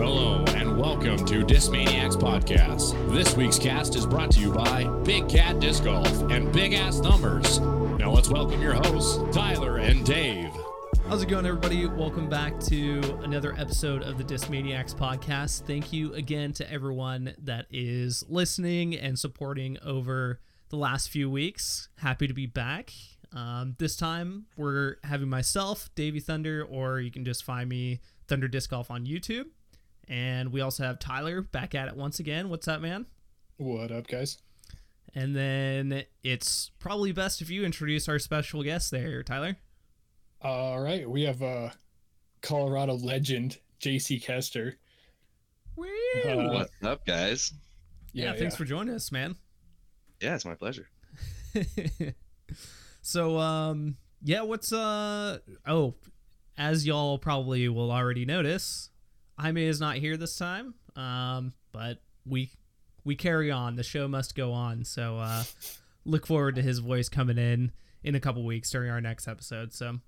Hello, and welcome to Discmaniacs Podcast. This week's cast is brought to you by Big Cat Disc Golf and Big Ass Numbers. Now let's welcome your hosts, Tyler and Dave. How's it going, everybody? Welcome back to another episode of the Discmaniacs podcast. Thank you again to everyone that is listening and supporting over the last few weeks. Happy to be back. Um, this time we're having myself, Davey Thunder, or you can just find me Thunder Disc Golf on YouTube. And we also have Tyler back at it once again. What's up, man? What up, guys? And then it's probably best if you introduce our special guest there, Tyler. All right, we have uh, Colorado legend JC Kester. Woo! Uh, What's up, guys? yeah, thanks for joining us, man. Yeah, it's my pleasure. so um yeah what's uh oh as y'all probably will already notice jaime is not here this time um but we we carry on. The show must go on. So uh look forward to his voice coming in in a couple weeks during our next episode. So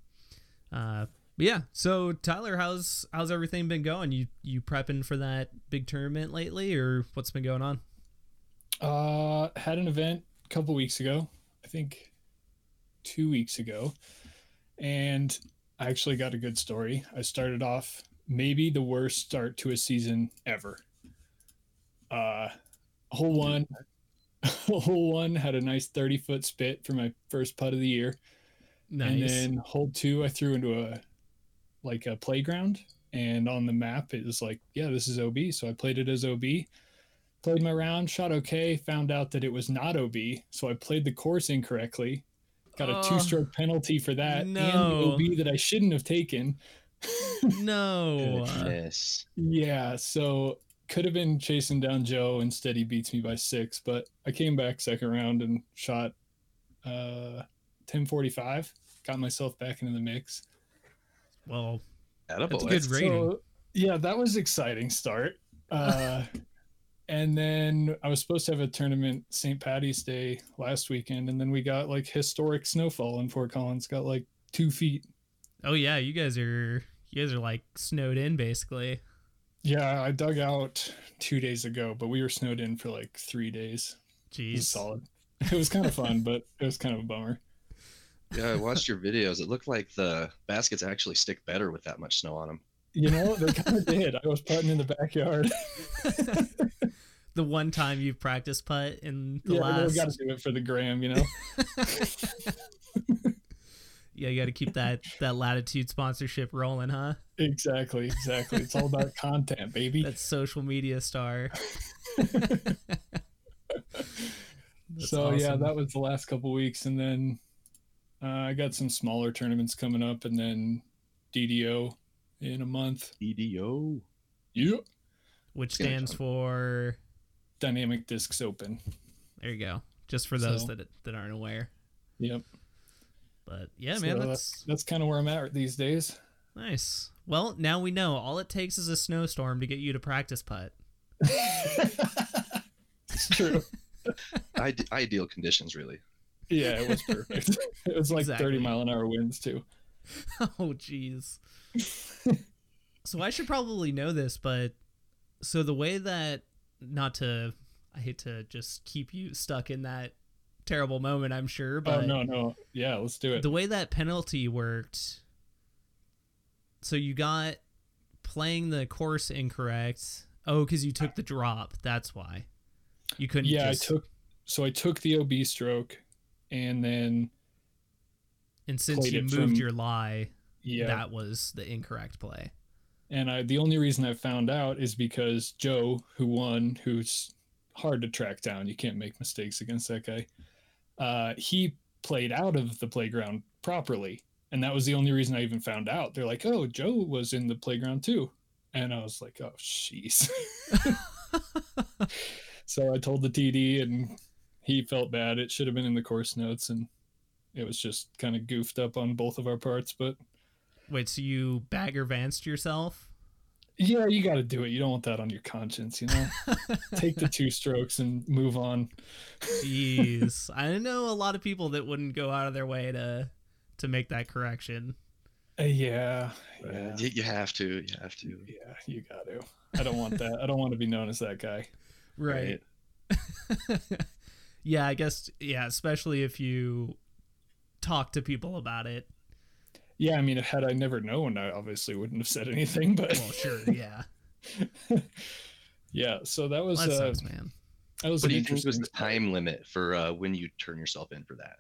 uh yeah. So tyler how's how's everything been going? You you prepping for that big tournament lately or what's been going on? Uh, had an event a couple weeks ago. I think two weeks ago, and I actually got a good story. I started off maybe the worst start to a season ever. Uh, hole one, hole one had a nice thirty foot spit for my first putt of the year. nice And then hole two, I threw into a like a playground, and on the map it was like, yeah, this is OB. So I played it as OB. Played my round, shot okay. Found out that it was not OB, so I played the course incorrectly. Got a Oh, two-stroke penalty for that, and the OB that I shouldn't have taken. No Goodness. Yeah, so could have been chasing down Joe. Instead, he beats me by six. But I came back second round and shot uh 1045. Got myself back into the mix. well Attaboy. That's a good rating. So yeah, that was exciting start. Uh, and then I was supposed to have a tournament St. Patty's Day last weekend, and then we got like historic snowfall in Fort Collins. Got like two feet. Oh yeah, you guys are you guys are like snowed in basically. Yeah, I dug out two days ago, but we were snowed in for like three days. It was Jeez. solid. It was kind of fun, but it was kind of a bummer. Yeah, I watched your videos. It looked like the baskets actually stick better with that much snow on them. You know, they kind of did. I was putting in the backyard. the one time you practice putt in the yeah, we last got to do it for the gram, you know. Yeah, you got to keep that that latitude sponsorship rolling, huh? exactly, exactly. It's all about content, baby. That social media star. That's so yeah, that was the last couple weeks, and then uh, I got some smaller tournaments coming up, and then DDO in a month. DDO. Yep. which stands for Dynamic Discs Open. there you go. Just for those So- that that aren't aware. Yep. But yeah, So man, that's that's that's kind of where I'm at these days. nice. Well, now we know all it takes is a snowstorm to get you to practice putt. it's true. Ide- ideal conditions, really. Yeah, it was perfect. it was like Exactly. 30 mile an hour winds too. oh jeez so i should probably know this but so the way that not to i hate to just keep you stuck in that terrible moment i'm sure Oh but no, no. Yeah, let's do it. the way that penalty worked so you got playing the course incorrect oh because you took the drop that's why you couldn't yeah, just, I took so I took the OB stroke and then and since you moved from- your lie yeah, that was the incorrect play And I, the only reason I found out is because Joe, who won, who's hard to track down, you can't make mistakes against that guy. Uh, he played out of the playground properly, and that was the only reason I even found out. They're like, "Oh, Joe was in the playground too," and I was like, "Oh, jeez." so I told the TD, and he felt bad. It should have been in the course notes, and it was just kind of goofed up on both of our parts, but. Wait, so you bagger vanced yourself? Yeah, you got to do it. You don't want that on your conscience, you know. Take the two strokes and move on. Jeez, I know a lot of people that wouldn't go out of their way to to make that correction. Uh, yeah, yeah, you, you have to. You have to. yeah. You got to. I don't want that. I don't want to be known as that guy. Right. yeah, I guess yeah, especially if you talk to people about it. Yeah, I mean, had I never known, I obviously wouldn't have said anything. But Well, sure, yeah. yeah, so that was That uh, sucks, man. that was What do you think was the time limit for uh, when you turn yourself in for that?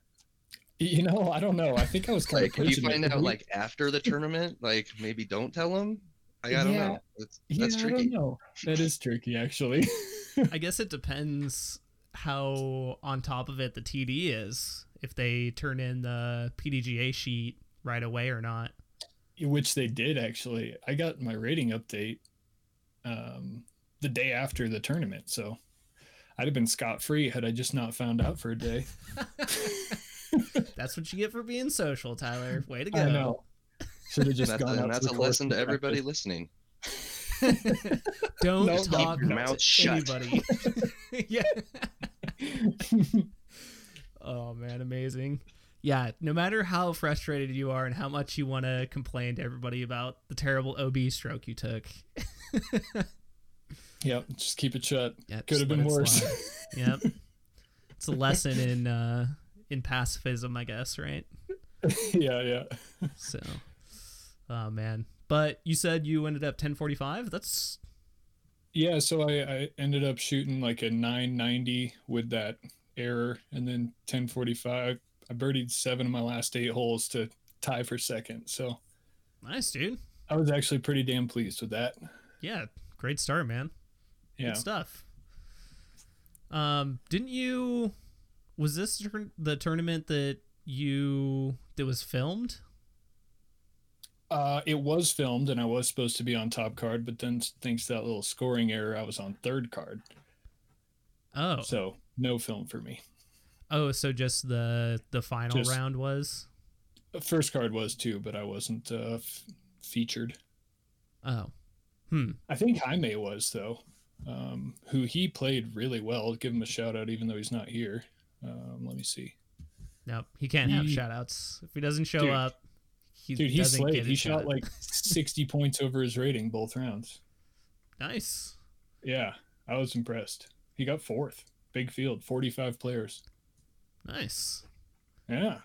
You know, I don't know. I think I was kind Like, of if you find out like after the tournament, like maybe don't tell them. Like, I don't Yeah. know. That's, yeah, that's I tricky. don't know. That is tricky, actually. I guess it depends how on top of it the TD is. If they turn in the PDGA sheet right away or not. Which they did actually. I got my rating update um, the day after the tournament, so I'd have been scot free had I just not found out for a day. That's what you get for being social, Tyler. Way to go. I know. Should have just That's, gone a, out that's a lesson to everybody practiced. listening. Don't No, talk keep your to mouth shut. anybody. yeah. Oh man, amazing. Yeah, no matter how frustrated you are and how much you want to complain to everybody about the terrible OB stroke you took, Yep, just keep it shut. yeah, Could have been worse. Yep. It's a lesson in uh in pacifism, I guess, right? yeah, yeah. So Oh man. But you said you ended up 1045? That's Yeah, so I, I ended up shooting like a 990 with that error and then 1045. I birdied seven of my last eight holes to tie for second. So nice, dude. I was actually pretty damn pleased with that. Yeah, great start, man. Yeah. Good stuff. Um, didn't you? Was this the tournament that you that was filmed? Uh, it was filmed and I was supposed to be on top card, but then thanks to that little scoring error, I was on third card. Oh, So no film for me. Oh, so just the the final Just- round was. First card was too, but I wasn't uh, f- featured. Oh, hmm. I think Jaime was though, um, who he played really well. Give him a shout out, even though he's not here. Um, let me see, Nope, he can't have shout outs if he doesn't show Dude. up. He dude. He slayed. get He shot shot. like sixty points over his rating both rounds. nice. Yeah, I was impressed. He got fourth. Big field, forty-five players. Nice. Yeah.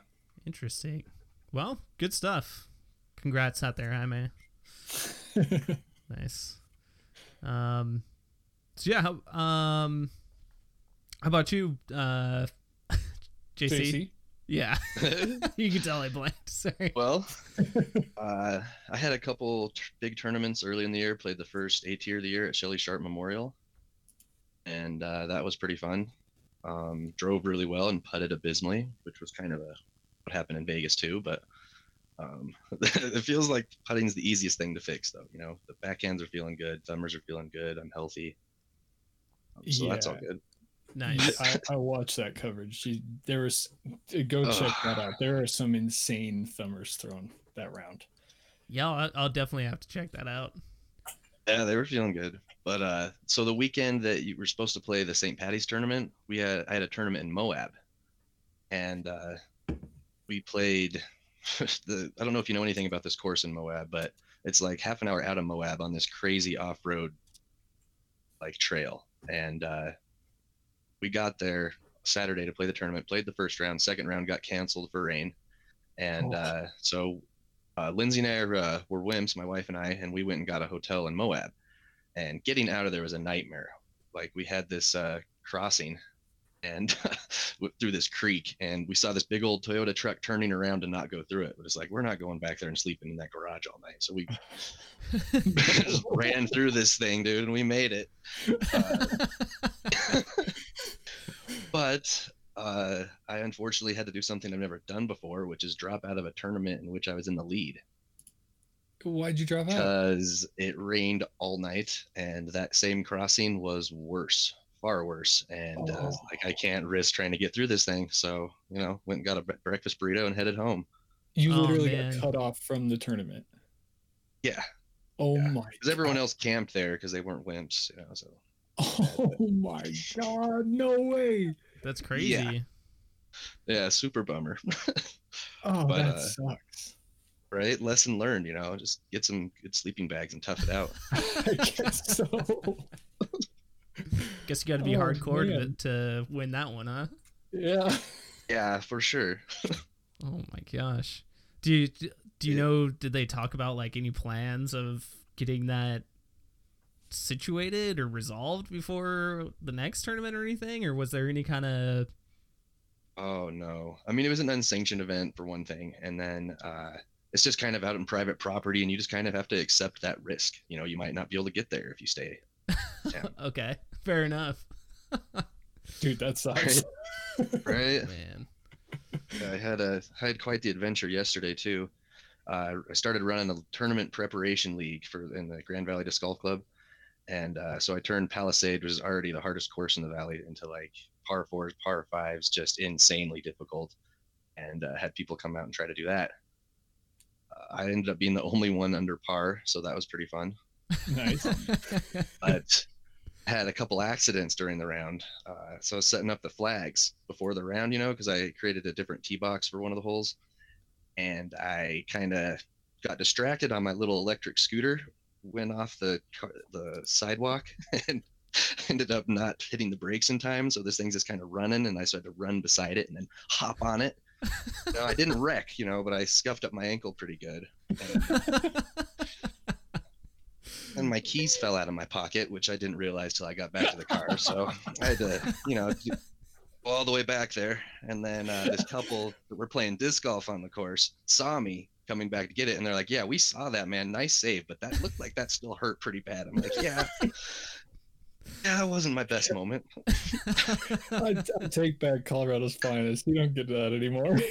Interesting. Well, good stuff. Congrats out there, Jaime. Nice. Um. So yeah, how um, how about you, uh, JC? JC. Yeah, you can tell I blanked. Sorry. well, uh, I had a couple t- big tournaments early in the year. Played the first A tier of the year at Shelley Sharp Memorial, and uh, that was pretty fun. Um, drove really well and putted abysmally, which was kind of a what happened in Vegas too. But um, it feels like putting's the easiest thing to fix, though. You know, the backhands are feeling good, thumbers are feeling good. I'm healthy, Um, so that's all good. Nice. I, I watched that coverage. She, there was go check that out. There are some insane thumbers thrown that round. Yeah, I'll, I'll definitely have to check that out. Yeah, they were feeling good. But uh, so the weekend that you were supposed to play the St. Patty's tournament, we had I had a tournament in Moab, and uh, we played. the I don't know if you know anything about this course in Moab, but it's like half an hour out of Moab on this crazy off-road like trail, and uh, we got there Saturday to play the tournament. Played the first round, second round got canceled for rain, and Oh. uh, so uh, Lindsay and I uh, were wimps, my wife and I, and we went and got a hotel in Moab. And getting out of there was a nightmare. Like we had this uh, crossing, and through this creek, and we saw this big old Toyota truck turning around to not go through it. But it's like we're not going back there and sleeping in that garage all night. So we just ran through this thing, dude, and we made it. Uh, but uh, I unfortunately had to do something I've never done before, which is drop out of a tournament in which I was in the lead Why'd you drop out? because it rained all night, and that same crossing was worse, far worse. And uh, Oh. like I can't risk trying to get through this thing, so you know, went and got a breakfast burrito and headed home. You Oh, literally man. got cut off from the tournament. Yeah, Oh Yeah. my! because everyone else camped there because they weren't wimps, you know. So Oh my god! No way! That's crazy. yeah, super bummer. Oh, But, that uh, sucks. Right? Lesson learned, you know, just get some good sleeping bags and tough it out. I guess so. Guess you got to be Oh, hardcore to, to win that one, huh? Yeah. yeah, for sure. Oh my gosh. Do you do you Yeah. know did they talk about like any plans of getting that situated or resolved before the next tournament or anything or was there any kind of Oh no. I mean, it was an unsanctioned event for one thing, and then uh, it's just kind of out in private property, and you just kind of have to accept that risk. You know, you might not be able to get there if you stay. Yeah. Okay, fair enough. Dude, that sucks. right? Man. I had a I had quite the adventure yesterday too. Uh, I started running a tournament preparation league for in the Grand Valley Disc Golf Club, and uh, so I turned Palisade, which is already the hardest course in the valley, into like par fours, par fives, just insanely difficult, and uh, had people come out and try to do that. I ended up being the only one under par, so that was pretty fun. nice. but had a couple accidents during the round. Uh, so I was setting up the flags before the round, you know, because I created a different tee box for one of the holes, and I kind of got distracted on my little electric scooter, went off the car, the sidewalk, and ended up not hitting the brakes in time. So this thing's just kind of running, and I started to run beside it and then hop on it. No, I didn't wreck, you know, but I scuffed up my ankle pretty good. And and my keys fell out of my pocket, which I didn't realize till I got back to the car. So I had to, you know, go all the way back there. And then uh, this couple that were playing disc golf on the course saw me coming back to get it, and they're like, "Yeah, we saw that, man. Nice save, but that looked like that still hurt pretty bad." I'm like, "Yeah." Yeah, that wasn't my best moment. I, I take back Colorado's finest. You don't get that anymore.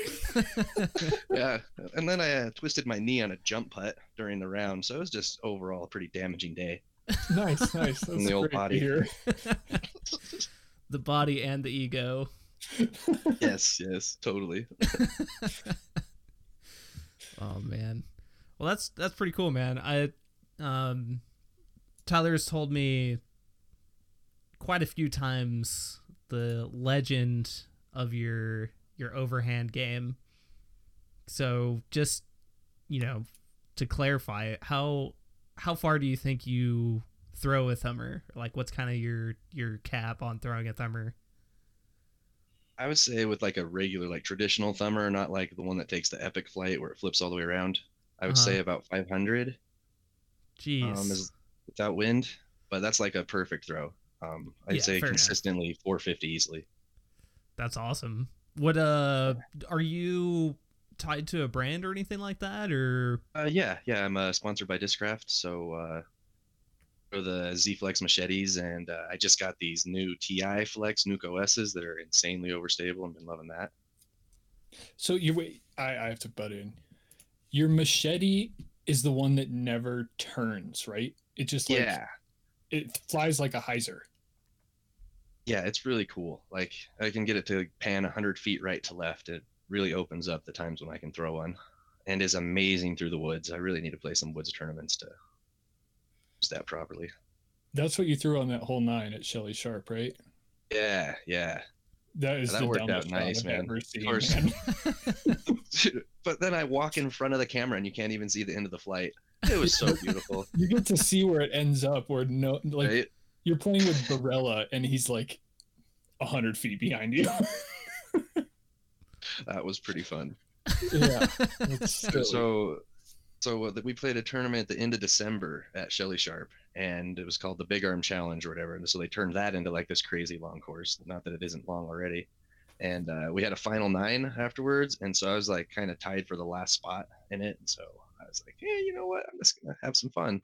Yeah, and then I uh, twisted my knee on a jump putt during the round, so it was just overall a pretty damaging day. nice, nice. That's the old body. hear. the body and the ego. yes, yes, totally. Oh man. Well, that's that's pretty cool, man. I um Tyler's told me quite a few times the legend of your your overhand game. So, just you know, to clarify, how how far do you think you throw a thumber? Like what's kind of your your cap on throwing a thumber? I would say with like a regular, like traditional thumber, not like the one that takes the epic flight where it flips all the way around. I would Uh-huh. say about 500 Jeez. um, is without wind, but that's like a perfect throw. Um, I'd Yeah, say fair enough. consistently 450 easily. That's awesome. What uh are you tied to a brand or anything like that or Uh, yeah, yeah, I'm uh, sponsored by Discraft, so uh, for the Z Flex machetes, and uh, I just got these new TI Flex Nuke OSs that are insanely overstable. and been loving that. So you wait. I, I have to butt in. Your machete is the one that never turns, right? It just like yeah, it flies like a hyzer. yeah, it's really cool. Like I can get it to pan 100 feet right to left. It really opens up the times when I can throw one, and is amazing through the woods. I really need to play some woods tournaments to use that properly. That's what you threw on that whole nine at Shelly Sharp, right? Yeah, yeah. That is That the worked out nice, man. ever Of seen, course. man. but then I walk in front of the camera and you can't even see the end of the flight. It was so beautiful, You get to see where it ends up. Where no, like right? you're playing with Barella, and he's like a hundred feet behind you. That was pretty fun. yeah. So, so uh, we played a tournament at the end of December at Shelly Sharp, and it was called the Big Arm Challenge or whatever. And so they turned that into like this crazy long course. Not that it isn't long already. And uh, we had a final nine afterwards, and so I was like kind of tied for the last spot in it. And so I was like, hey, you know what? I'm just gonna have some fun.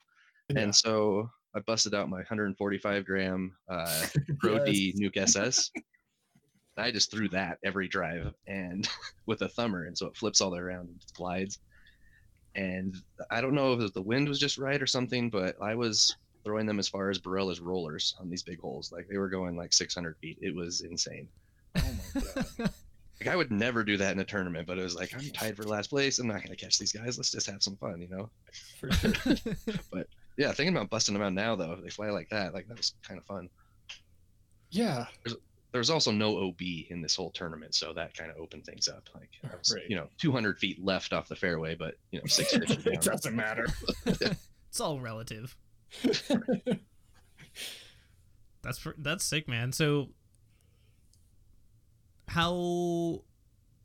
Yeah. And so I busted out my 145 gram uh, Pro D Nuke SS. I just threw that every drive and with a thumber, and so it flips all the way around and glides. And I don't know if the wind was just right or something, but I was throwing them as far as Barella's rollers on these big holes. Like they were going like 600 feet. It was insane. Oh my god. Like I would never do that in a tournament, but it was like I'm tied for last place. I'm not gonna catch these guys. Let's just have some fun, you know? For sure. Yeah, thinking about busting them out now though, if they fly like that, like that was kind of fun. Yeah. there was also no OB in this whole tournament, so that kind of opened things up. Like, I was, Right. you know, 200 feet left off the fairway, but you know, six fish it down. doesn't matter. It's all relative. That's fr- that's sick, man. So, how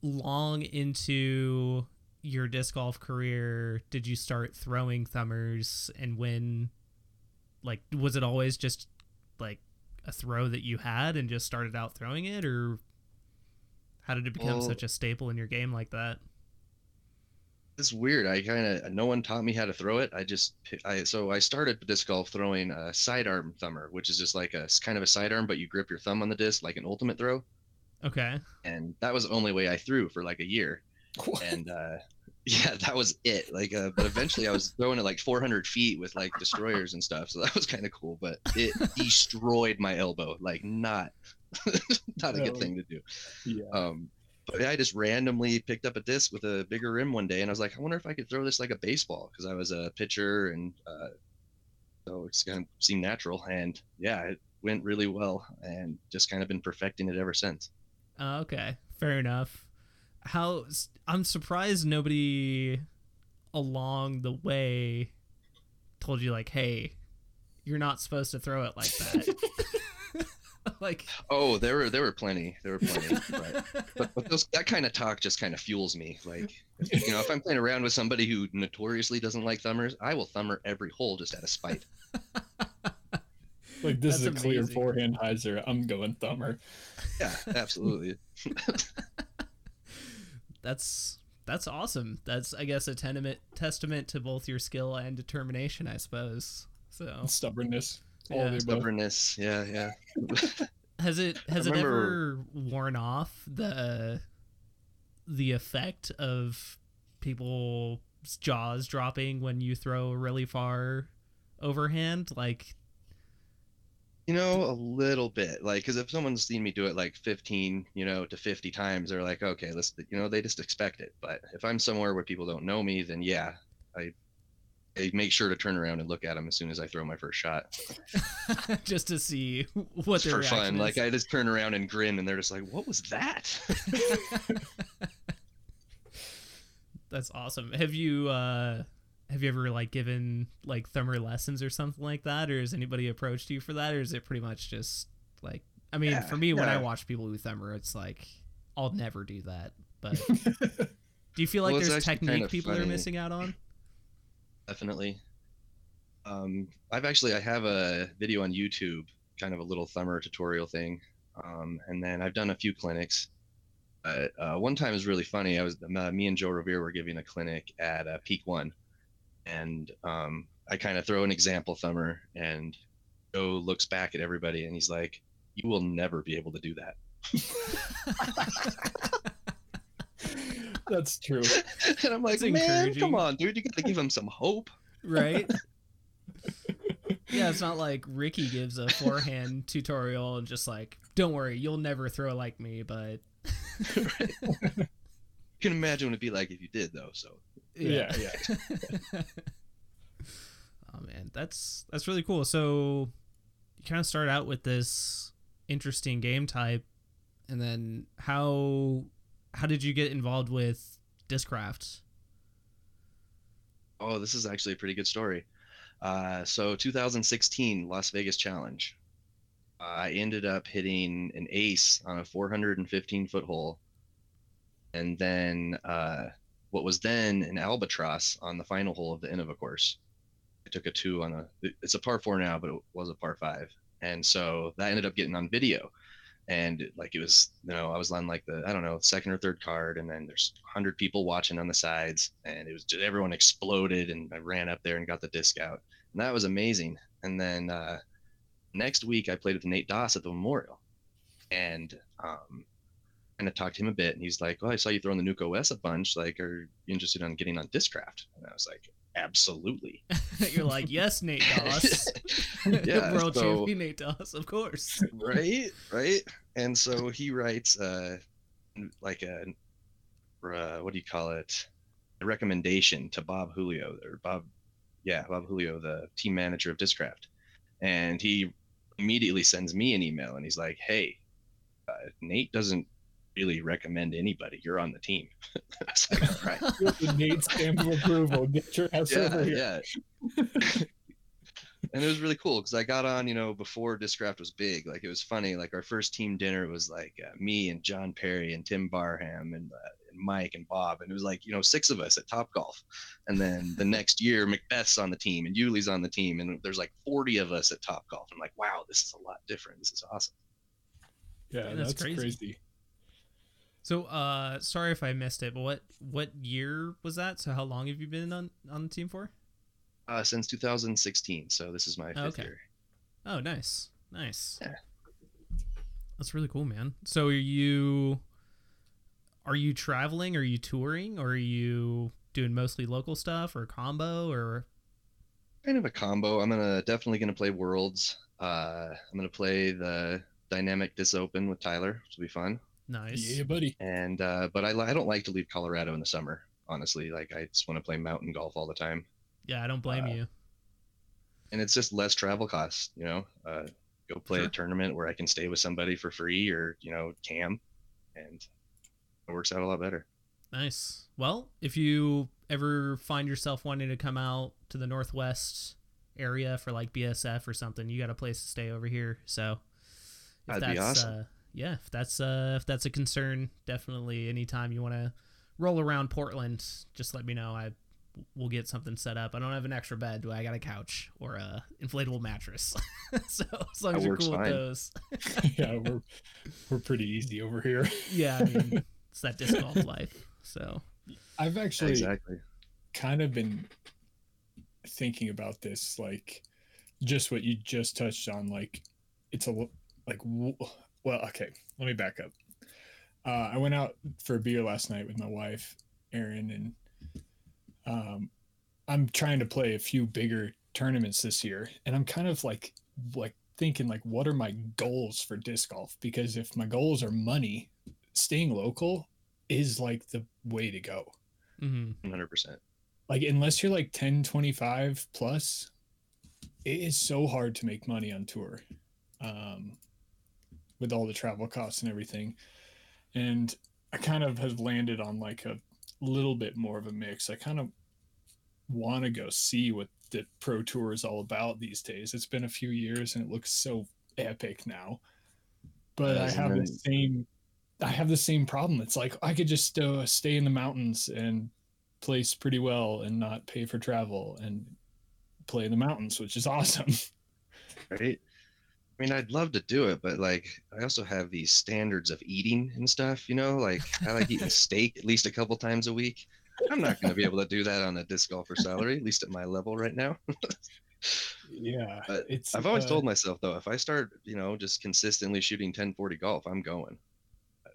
long into your disc golf career did you start throwing thumbers, and when? Like, was it always just like a throw that you had and just started out throwing it, or how did it become Well- such a staple in your game like that? It's weird. I kind of no one taught me how to throw it. I just I so I started disc golf throwing a sidearm thumber, which is just like a kind of a sidearm, but you grip your thumb on the disc like an ultimate throw, Okay. and that was the only way I threw for like a year. What? and uh yeah that was it like uh but eventually i was throwing it like 400 feet with like destroyers and stuff so that was kind of cool but it destroyed my elbow like not not a good thing to do yeah. um but yeah, i just randomly picked up a disc with a bigger rim one day and i was like i wonder if i could throw this like a baseball because i was a pitcher and uh so it's kind of seemed natural and yeah it went really well and just kind of been perfecting it ever since Uh, okay, fair enough. How I'm surprised nobody along the way told you like, "Hey, you're not supposed to throw it like that." like, oh there were there were plenty there were plenty but but, but those, that kind of talk just kind of fuels me. Like, you know, if I'm playing around with somebody who notoriously doesn't like thumbers, I will thumber every hole just out of spite. Like this is a That's clear amazing. forehand hyzer. I'm going thumber. Yeah, absolutely. that's that's awesome. That's I guess a testament testament to both your skill and determination, I suppose. So Stubbornness. All Yeah. the. Stubbornness. Yeah, yeah. has it has it remember- ever worn off the the effect of people's jaws dropping when you throw really far overhand like You know, a little bit. Like, because if someone's seen me do it like 15, you know, to 50 times, they're like, okay, let's, you know, they just expect it. But if I'm somewhere where people don't know me, then yeah, I, I make sure to turn around and look at them as soon as I throw my first shot. just to see what Just their for fun. reaction Like. I just turn around and grin, and they're just like, "What was that?" That's awesome. Have you uh have you ever like given like thumber lessons or something like that or has anybody approached you for that or is it pretty much just like I mean Yeah, for me when I watch people who thumber it's like I'll never do that. But do you feel like Well, there's technique kinda people are missing out on? Definitely. Um, I've actually I have a video on YouTube, kind of a little thumber tutorial thing, um, and then I've done a few clinics. Uh, uh, one time is really funny. I was uh, me and Joe Rovere were giving a clinic at uh, Peak One, and um, I kind of throw an example thumber, and Joe looks back at everybody and he's like, "You will never be able to do that." That's true. and I'm like, That's "Man, come on, dude! You got to give him some hope." right? yeah, it's not like Ricky gives a forehand tutorial and just like, don't worry, you'll never throw like me, but You can imagine what it'd be like if you did, though. So Yeah, yeah. oh man, that's that's really cool. So you kind of start out with this interesting game type, and then how how did you get involved with Discraft? Oh, this is actually a pretty good story. Uh, so 2016 Las Vegas Challenge. I ended up hitting an ace on a 415 foot hole, and then uh, what was then an albatross on the final hole of the Innova course. I took a two on a. It's a par four now, but it was a par five, and so that ended up getting on video. And like it was, you know, I was on like the I don't know second or third card, and then there's 100 people watching on the sides, and it was just everyone exploded, and I ran up there and got the disc out, and that was amazing. And then uh, next week I played with Nate Doss at the Memorial, and um, kind of talked to him a bit, and he's like, "Oh, I saw you throwing the Nuke OS a bunch. Like, are you interested on getting on Discraft?" And I was like, "Absolutely." You're like, yes, Nate Doss, Yeah, world so- champion Nate Doss, of course. right right and so he writes uh like a uh, what do you call it a recommendation to bob julio or bob yeah bob julio the team manager of discraft and he immediately sends me an email and he's like hey uh, Nate doesn't really recommend anybody. You're on the team. It's like, all right. The Nate stamp of approval. Get your ass over yeah, here. yeah. and it was really cool because I got on, you know, before Discraft was big. Like it was funny. Like our first team dinner was like uh, me and John Perry and Tim Barham and, uh, and Mike and Bob, and it was like you know six of us at Top Golf. And then the next year, Macbeth's on the team and Yuli's on the team, and there's like 40 of us at Top Golf. I'm like, wow, this is a lot different. This is awesome. Yeah, Yeah, that's that's, crazy. crazy. So, uh, sorry if I missed it, but what what year was that? So, how long have you been on on the team for? Uh, since 2016, so this is my fifth Okay. year. Oh, nice, nice. Yeah. That's really cool, man. So, are you are you traveling? Are you touring? Or are you doing mostly local stuff or combo or? Kind of a combo. I'm gonna definitely gonna play Worlds. Uh, I'm gonna play the Dynamic Discs Open with Tyler, which will be fun. Nice. Yeah, buddy. and uh, but I, I don't like to leave Colorado in the summer. Honestly, like I just want to play mountain golf all the time, Yeah, I don't blame Uh, you. and it's just less travel costs. You know, uh, go play Sure. a tournament where I can stay with somebody for free, or you know, cam, and it works out a lot better. Nice. Well, if you ever find yourself wanting to come out to the Northwest area for like BSF or something, you got a place to stay over here. So, if That'd be that's awesome. uh, yeah, if that's uh, if that's a concern, definitely anytime you want to roll around Portland, just let me know. I we'll get something set up. I don't have an extra bed, do I got a couch or a inflatable mattress. so as long That as you're works cool with those, yeah, we're we're pretty easy over here. yeah, I mean it's that disc golf life. So I've actually exactly. kind of been thinking about this, like just what you just touched on. Like it's a lo- like w- well, okay. Let me back up. Uh, I went out for a beer last night with my wife, Erin, and um, I'm trying to play a few bigger tournaments this year, and I'm kind of like like thinking like, what are my goals for disc golf? Because if my goals are money, staying local is like the way to go mhm. 100. percent like unless you're like 10 25 plus it is so hard to make money on tour um with all the travel costs and everything. And i kind of have landed on like a little bit more of a mix. I kind of want to go see what the pro tour is all about these days. It's been a few years and it looks so epic now. But i have and the same i have the same problem. It's like i could just uh, stay in the mountains and place pretty well and not pay for travel and play in the mountains, which is awesome. right? I mean, I'd love to do it, but like, I also have these standards of eating and stuff. You know, like I like eating steak at least a couple times a week. I'm not going to be able to do that on a disc golfer salary, at least at my level right now. yeah, But it's. I've always uh, told myself though, if I start, you know, just consistently shooting 1040 golf, I'm going.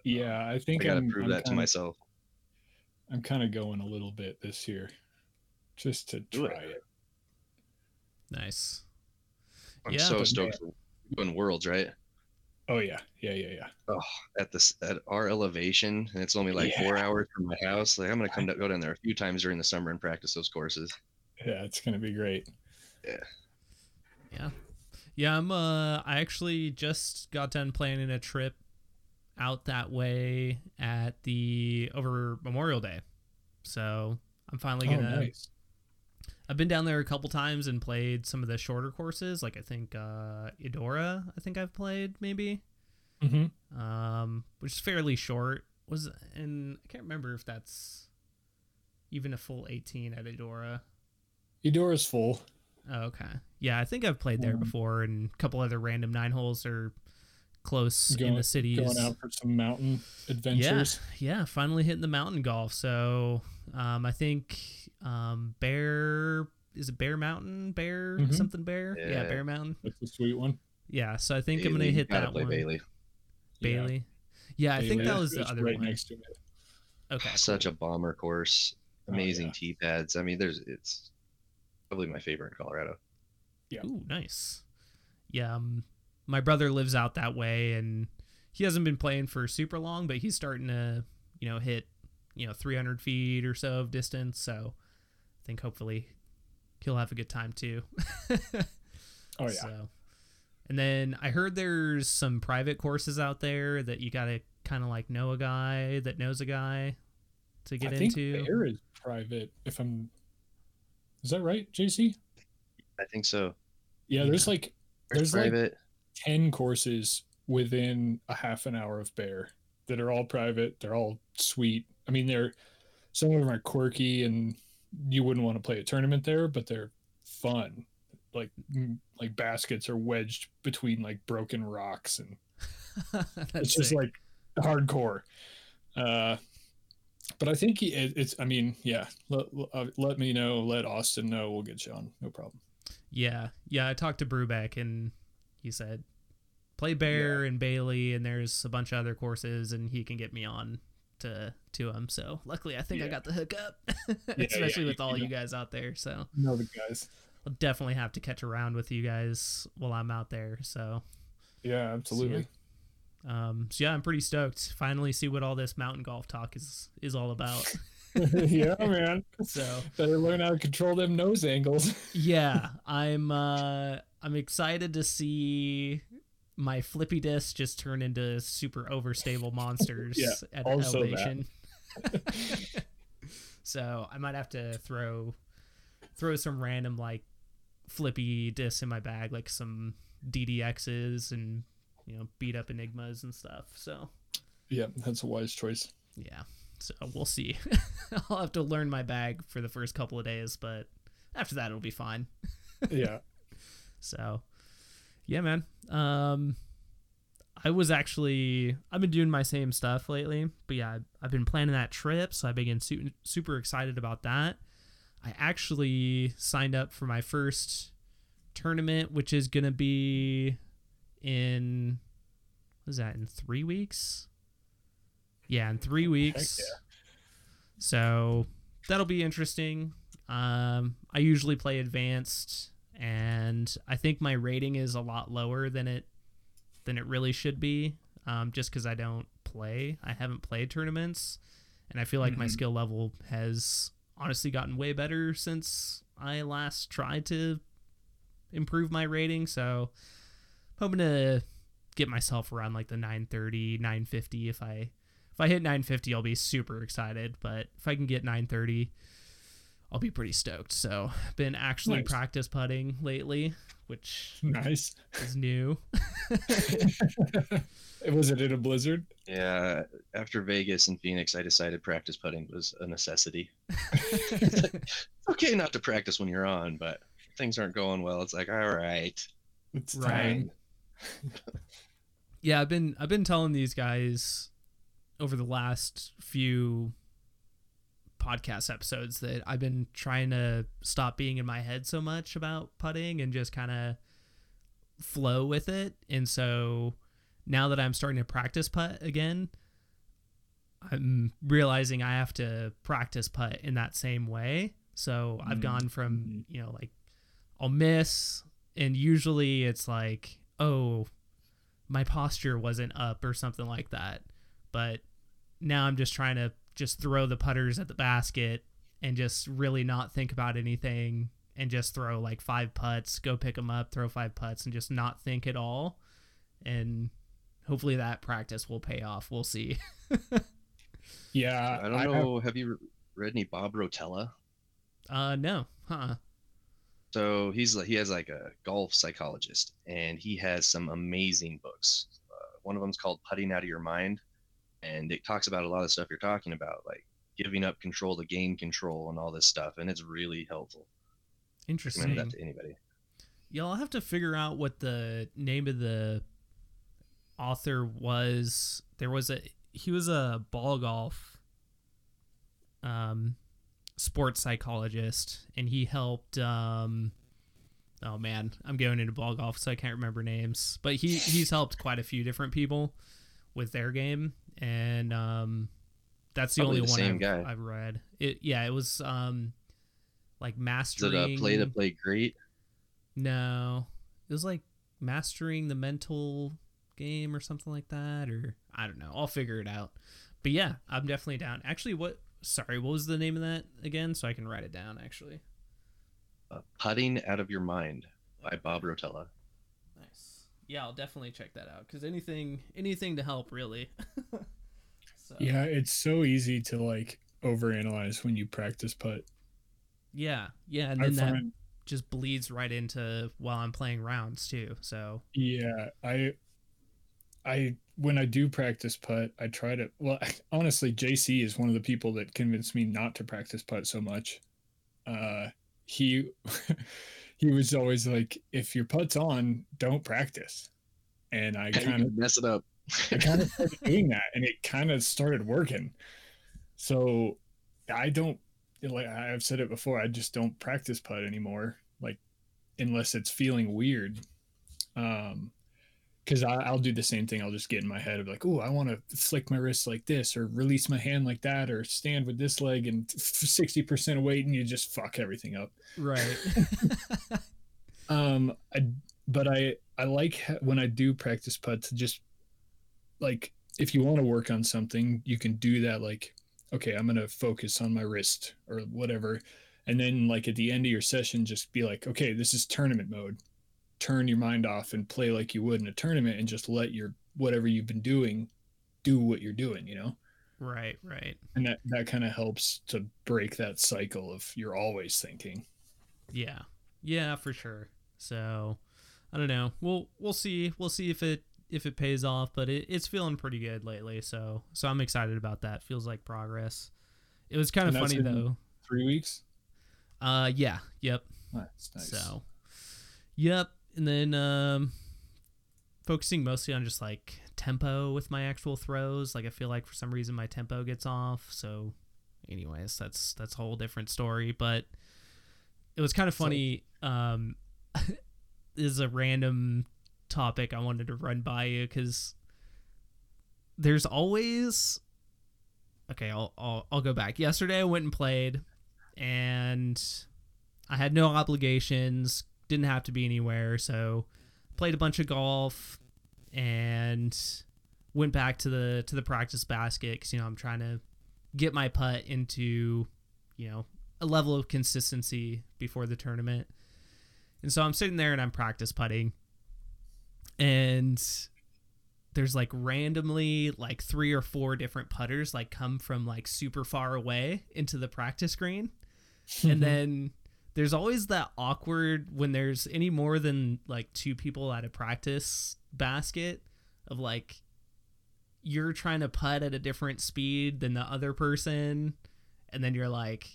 Yeah, I think I think got to prove I'm that to kinda- myself. I'm kind of going a little bit this year, just to Do it. try it. nice. I'm Yeah, so but stoked for doing worlds, right? Oh yeah, yeah, yeah, yeah. Oh, at this at our elevation, and it's only like four hours from my house. Like I'm gonna come to, go down there a few times during the summer and practice those courses. Yeah, it's gonna be great. Yeah. Yeah, Yeah, I'm uh I actually just got done planning a trip out that way at the over Memorial Day. So I'm finally Oh, gonna nice. I've been down there a couple times and played some of the shorter courses, like I think uh Edora, I think I've played maybe. hmm Um which is fairly short. Was and I can't remember if that's even a full 18 at Edora. Edora's full. Oh, okay. Yeah, I think I've played there Um, before, and a couple other random nine holes are close in the cities. Going out for some mountain adventures. Yeah, yeah, finally hitting the mountain golf. So, um, I think um, Bear is it Bear Mountain, Bear Mhm. something Bear, yeah. Yeah. Bear Mountain. That's a sweet one. Yeah, so I think I'm gonna hit gotta that play one. Bailey. Bailey. Yeah, I think that that's- was the that's other right one. next to it. Okay, Such a bomber course. Oh, Amazing yeah. tee pads. I mean, there's it's probably my favorite in Colorado. Yeah. Ooh, nice. Yeah, um, my brother lives out that way, and he hasn't been playing for super long, but he's starting to, you know, hit, you know, 300 feet or so of distance. So I think hopefully he'll have a good time too. Oh yeah. So, And then I heard there's some private courses out there that you gotta kind of like know a guy that knows a guy to get I think into. Bear is private. If I'm, is that right, JC? I think so. Yeah, there's like There's, like, ten courses within a half an hour of Bear that are all private. They're all sweet. I mean, they're some of them are quirky and you wouldn't want to play a tournament there, but they're fun. Like like baskets are wedged between like broken rocks and it's just sick. like hardcore. Uh, but I think he, it, it's. I mean, yeah. Let, uh, let me know. Let Austin know. We'll get you on. No problem. Yeah, yeah. I talked to Brubeck and he said play Bear and Bailey, and there's a bunch of other courses, and he can get me on to to him. So luckily, I think I got the hookup, yeah, especially you- with all you you guys out there. So Know the guys. I'll definitely have to catch around with you guys while I'm out there. So Yeah, absolutely. um, so yeah, I'm pretty stoked. Finally, see what all this mountain golf talk is is all about. Yeah, man. so Better learn how to control them nose angles. yeah, I'm uh I'm excited to see my flippy disc just turn into super overstable monsters Yeah, at elevation. so I might have to throw throw some random like flippy discs in my bag, like some DDXs and you know beat up enigmas and stuff. So yeah, that's a wise choice. yeah, so we'll see. I'll have to learn my bag for the first couple of days, but after that it'll be fine. Yeah. So, yeah, man. Um, I was actually I've been doing my same stuff lately, but yeah, I've, I've been planning that trip, so I've been su- super excited about that. I actually signed up for my first tournament, which is gonna be in what is that in three weeks? Yeah, in three weeks. yeah. So that'll be interesting. Um, I usually play advanced, and I think my rating is a lot lower than it than it really should be. Um, just because I don't play, I haven't played tournaments, and I feel like my Mhm. skill level has honestly gotten way better since I last tried to improve my rating. So I'm hoping to get myself around like the 930, 950 if I if I hit 950, I'll be super excited. But if I can get 930, I'll be pretty stoked. So, been actually Nice. practice putting lately, which Nice. is new. Was it in a blizzard? Yeah. After Vegas and Phoenix, I decided practice putting was a necessity. It's okay not to practice when you're on, but things aren't going well. It's like, all right. It's Right. time. yeah, I've been I've been telling these guys over the last few podcast episodes that I've been trying to stop being in my head so much about putting and just kind of flow with it. And so now that I'm starting to practice putt again, I'm realizing I have to practice putt in that same way. So I've Mm. gone from, Mhm. you know, like I'll miss and usually it's like, oh, my posture wasn't up or something like that. But now I'm just trying to just throw the putters at the basket and just really not think about anything and just throw like five putts, go pick them up, throw five putts and just not think at all. And hopefully that practice will pay off. We'll see. Yeah. I don't have- know. Have you read any Bob Rotella? Uh no. Huh. So he's like he has like a golf psychologist, and he has some amazing books. Uh, one of them's called Putting Out of Your Mind, and it talks about a lot of stuff you're talking about, like giving up control to gain control and all this stuff, and it's really helpful. Recommend Interesting. that to anybody. Yeah, I'll have to figure out what the name of the author was. There was a he was a ball golf um sports psychologist and he helped um oh man, I'm going into ball golf so I can't remember names. But he he's helped quite a few different people with their game and um that's the Probably only the one I've, guy. I've read. It yeah, it was um like Is mastering it a play to play great? no, it was like mastering the mental game or something like that, or I don't know. I'll figure it out. But yeah, I'm definitely down. Actually, what? Sorry, what was the name of that again? So I can write it down. Actually, Uh, Putting Out of Your Mind by Bob Rotella. Yeah, I'll definitely check that out because anything anything to help really. so, Yeah, it's so easy to like overanalyze when you practice putt. yeah, yeah, and I then that find just bleeds right into while I'm playing rounds too. So Yeah, I I when I do practice putt, I try to well honestly, JC is one of the people that convinced me not to practice putt so much. Uh he he was always like, if your putt's on, don't practice. And I kind of mess it up. I kind of started doing that and it kind of started working. So I don't like I've said it before, I just don't practice putt anymore. Like unless it's feeling weird. Um because I'll do the same thing. I'll just get in my head of like, oh, I want to flick my wrist like this, or release my hand like that, or stand with this leg and sixty percent of weight, and you just fuck everything up. right, Um, I, but I I like when I do practice putt to just like if you want to work on something, you can do that. Like, okay, I'm gonna focus on my wrist or whatever, and then like at the end of your session, just be like, okay, this is tournament mode. Turn your mind off and play like you would in a tournament, and just let your whatever you've been doing do what you're doing. You know, right, right. and that that kind of helps to break that cycle of you're always thinking. Yeah, yeah, for sure. So I don't know. We'll we'll see. We'll see if it if it pays off, but it, it's feeling pretty good lately. So so I'm excited about that. Feels like progress. It was kind of funny though. Three weeks. Uh, yeah, yep. That's nice. So, yep. And then um, focusing mostly on just like tempo with my actual throws. Like I feel like for some reason my tempo gets off. So, anyways, that's that's a whole different story. But it was kind of So- funny. Um, this is a random topic I wanted to run by you because there's always okay. I'll, I'll I'll go back. Yesterday I went and played, and I had no obligations. Didn't have to be anywhere, so played a bunch of golf and went back to the to the practice basket because you know I'm trying to get my putt into you know a level of consistency before the tournament. And so I'm sitting there and I'm practice putting, and there's like randomly like three or four different putters like come from like super far away into the practice green. And mm-hmm. then there's always that awkward when there's any more than like two people at a practice basket of like you're trying to putt at a different speed than the other person and then you're like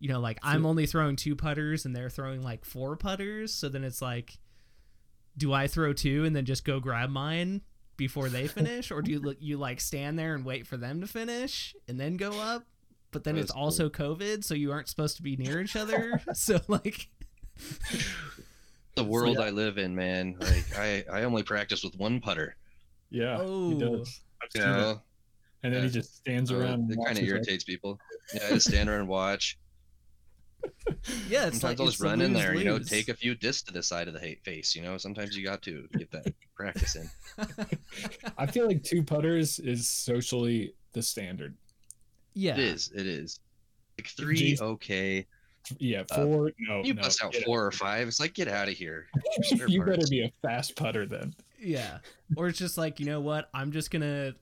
you know like I'm only throwing two putters and they're throwing like four putters. So then it's like do I throw two and then just go grab mine before they finish? Or do you look you like stand there and wait for them to finish and then go up but then That it's is cool. also covid so you aren't supposed to be near each other so like The world I live in, man. Like I, I only practice with one putter. Yeah, Oh. he does. I've You seen it. know, And then he just stands So around. and it kind of it. irritates people. Yeah, I just stand around and watch. yeah it's Sometimes like I'll just the run in there, you know, take a few discs to the side of the face. You know, sometimes you got to get that practice in. I feel like two putters is socially the standard. Yeah It is. It is. Like three, Jason- okay. Yeah, Uh, four. no, You no. bust out four or five. It's like get out of here. out. you better be a fast putter then. yeah or it's just like you know what i'm just gonna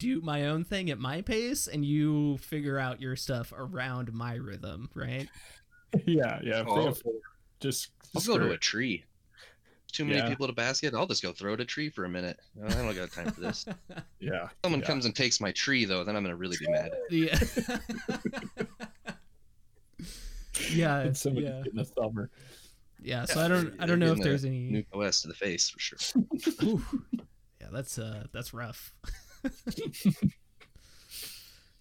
do my own thing at my pace and you figure out your stuff around my rhythm right yeah, yeah. Oh. four, just, I'll go to a tree. Too many Yeah. people at a basket. I'll just go throw at a tree for a minute. I don't got time for this. Yeah, Someone Yeah. comes and takes my tree though, then I'm gonna really be mad. yeah yeah and somebody yeah getting a thumber. yeah so Yeah, i don't i don't know if there's any Nuke OS to the face for sure. Ooh. Yeah, that's uh that's rough.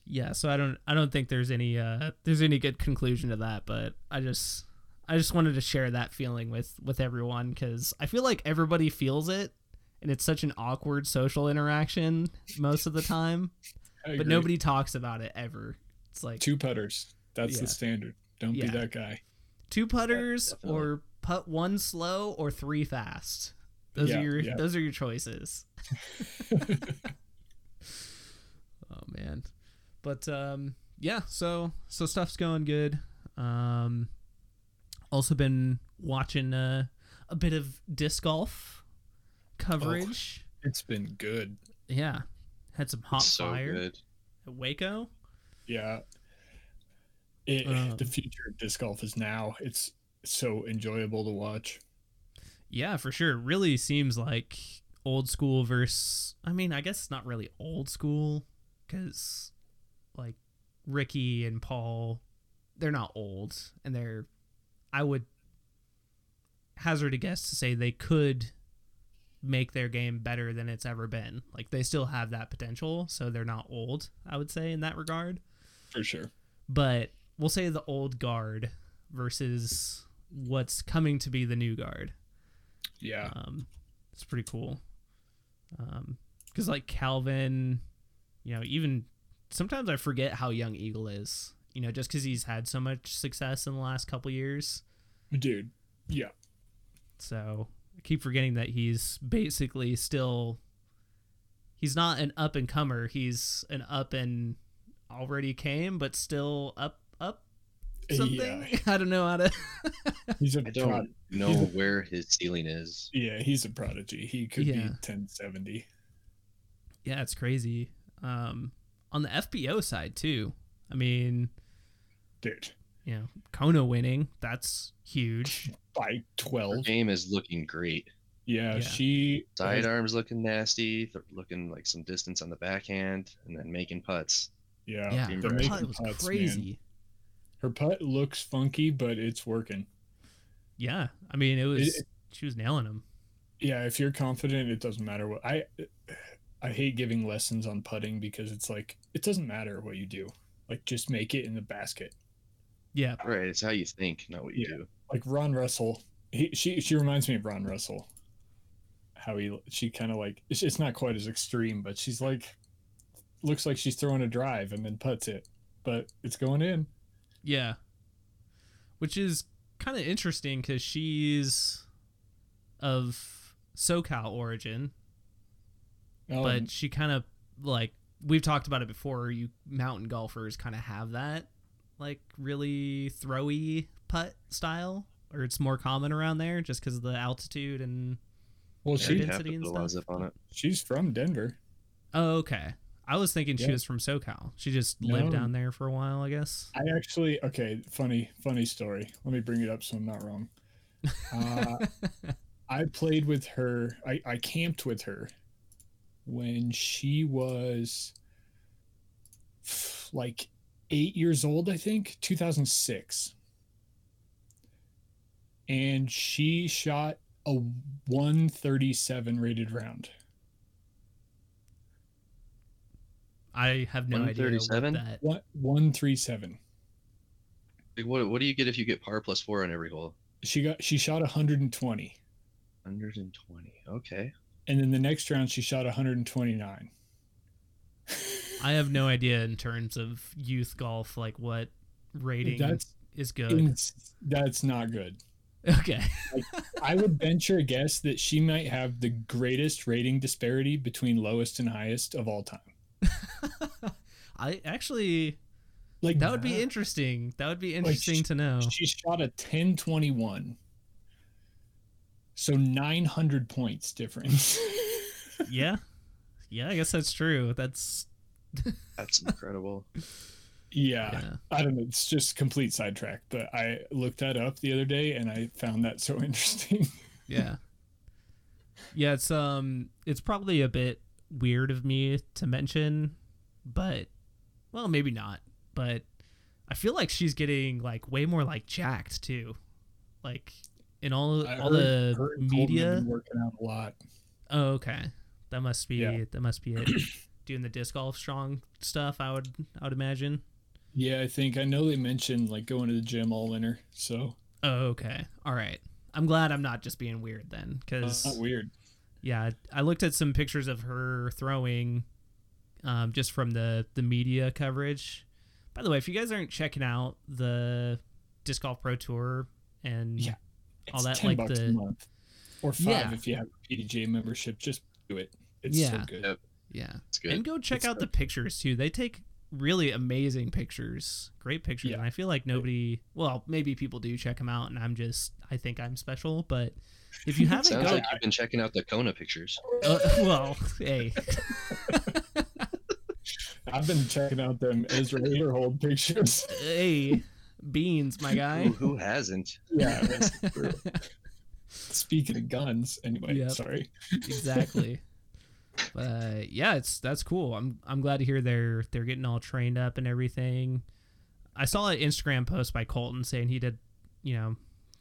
yeah, so I don't I don't think there's any uh there's any good conclusion to that, but I just I just wanted to share that feeling with with everyone cuz I feel like everybody feels it and it's such an awkward social interaction most of the time, but nobody talks about it ever. It's like two putters. That's Yeah. the standard. Don't Yeah. be that guy. two putters definitely. or put one slow or three fast. Those Yeah, are your yeah. those are your choices. oh man. But um yeah, so so stuff's going good. Um also been watching uh, a bit of disc golf. coverage. It's been good. Yeah, had some hot so fire good. at Waco. Yeah. It, Um, the future of disc golf is now. It's so enjoyable to watch. Yeah, for sure. It really seems like old school versus. I mean, I guess it's not really old school because, like, Ricky and Paul, they're not old, and they're. I would hazard a guess to say they could make their game better than it's ever been. Like, they still have that potential, so they're not old. I would say in that regard, For sure. but we'll say the old guard versus what's coming to be the new guard. Yeah. Um, it's pretty cool. Um, because like Calvin, you know, even sometimes I forget how young Eagle is. You know, just because he's had so much success in the last couple years. Dude. Yeah. So I keep forgetting that he's basically still. He's not an up and comer. He's an up and already came, but still up up something. Yeah. I don't know how to. He's a I don't prod- know a- where his ceiling is. yeah, he's a prodigy. He could be 1070. Yeah, it's crazy. Um, on the FPO side too. I mean, Dude. you know, Kona winning, that's huge. By Her 12. game is looking great. Yeah, Yeah. she Sidearms looking nasty, th- looking like some distance on the backhand, and then making putts. Yeah, yeah, the Brett. that was putts, man. crazy. Her putt looks funky, but it's working. Yeah, I mean, it was It- she was nailing them. Yeah, if you're confident, it doesn't matter what I. I hate giving lessons on putting because it's like it doesn't matter what you do. Like just make it in the basket. Yeah, Right, it's how you think, not what you Yeah. do. Like Ron Russell, he she she reminds me of Ron Russell. How he she kind of like it's, it's not quite as extreme, but she's like looks like she's throwing a drive and then puts it, but it's going in. yeah, which is kind of interesting because she's of SoCal origin, Um, but she kind of like we've talked about it before. You mountain golfers kind of have that like really throwy putt style, or it's more common around there just because of the altitude and. well, she you have density to and put a stuff. zip on it. she's from Denver. Oh, okay. I was thinking she was from SoCal. She just lived down there for a while, I guess. I actually okay, funny funny story. Let me bring it up so I'm not wrong. Uh, I played with her. I, I camped with her when she was like eight years old, I think, 2006. And she shot a 137 rated round. I have no idea what 137? that. 137. Like, what, what do you get if you get par plus four on every hole? She got she shot 120. 120. Okay. And then the next round she shot 129. I have no idea in terms of youth golf, like what rating That's is good. that's not good. okay. I would venture a guess that she might have the greatest rating disparity between lowest and highest of all time. I actually Like that would be interesting. That would be interesting she- to know. She shot a 1021. So 900 points difference. yeah. Yeah, I guess that's true. That's That's incredible. yeah, yeah. I don't know. It's just complete sidetrack, but I looked that up the other day and I found that so interesting. Yeah. Yeah, it's um it's probably a bit weird of me to mention, but well, maybe not. But I feel like she's getting like way more like jacked too. Like in all I all heard- the her and Colten have media. been working out a lot. Oh, okay. That must be Yeah. that must be it. Doing the disc golf strong stuff, I would I would imagine. Yeah, I think I know they mentioned like going to the gym all winter. So Oh, okay. All right. I'm glad I'm not just being weird then, because not weird. yeah, I looked at some pictures of her throwing, um, just from the the media coverage. By the way, if you guys aren't checking out the disc golf pro tour and Yeah. All that, 10 like bucks the- a month or five Yeah. if you have a PDGA membership. Just do it. It's so Yeah. good. Yep. Yeah, It's good. and go check It's out the pictures too. They take really amazing pictures, great pictures, Yeah. and I feel like nobody, well, maybe people do check them out, and I'm just I think I'm special, but if you haven't Sounds go, like you've been checking out the Kona pictures. uh, well, hey, I've been checking out them Ezra Hold pictures. hey, beans, my guy. Who, who hasn't? Yeah, that's true. Speaking of guns, anyway, Yep. sorry. exactly. But yeah, it's that's cool. I'm I'm glad to hear they're they're getting all trained up and everything. I saw an Instagram post by Colten saying he did, you know,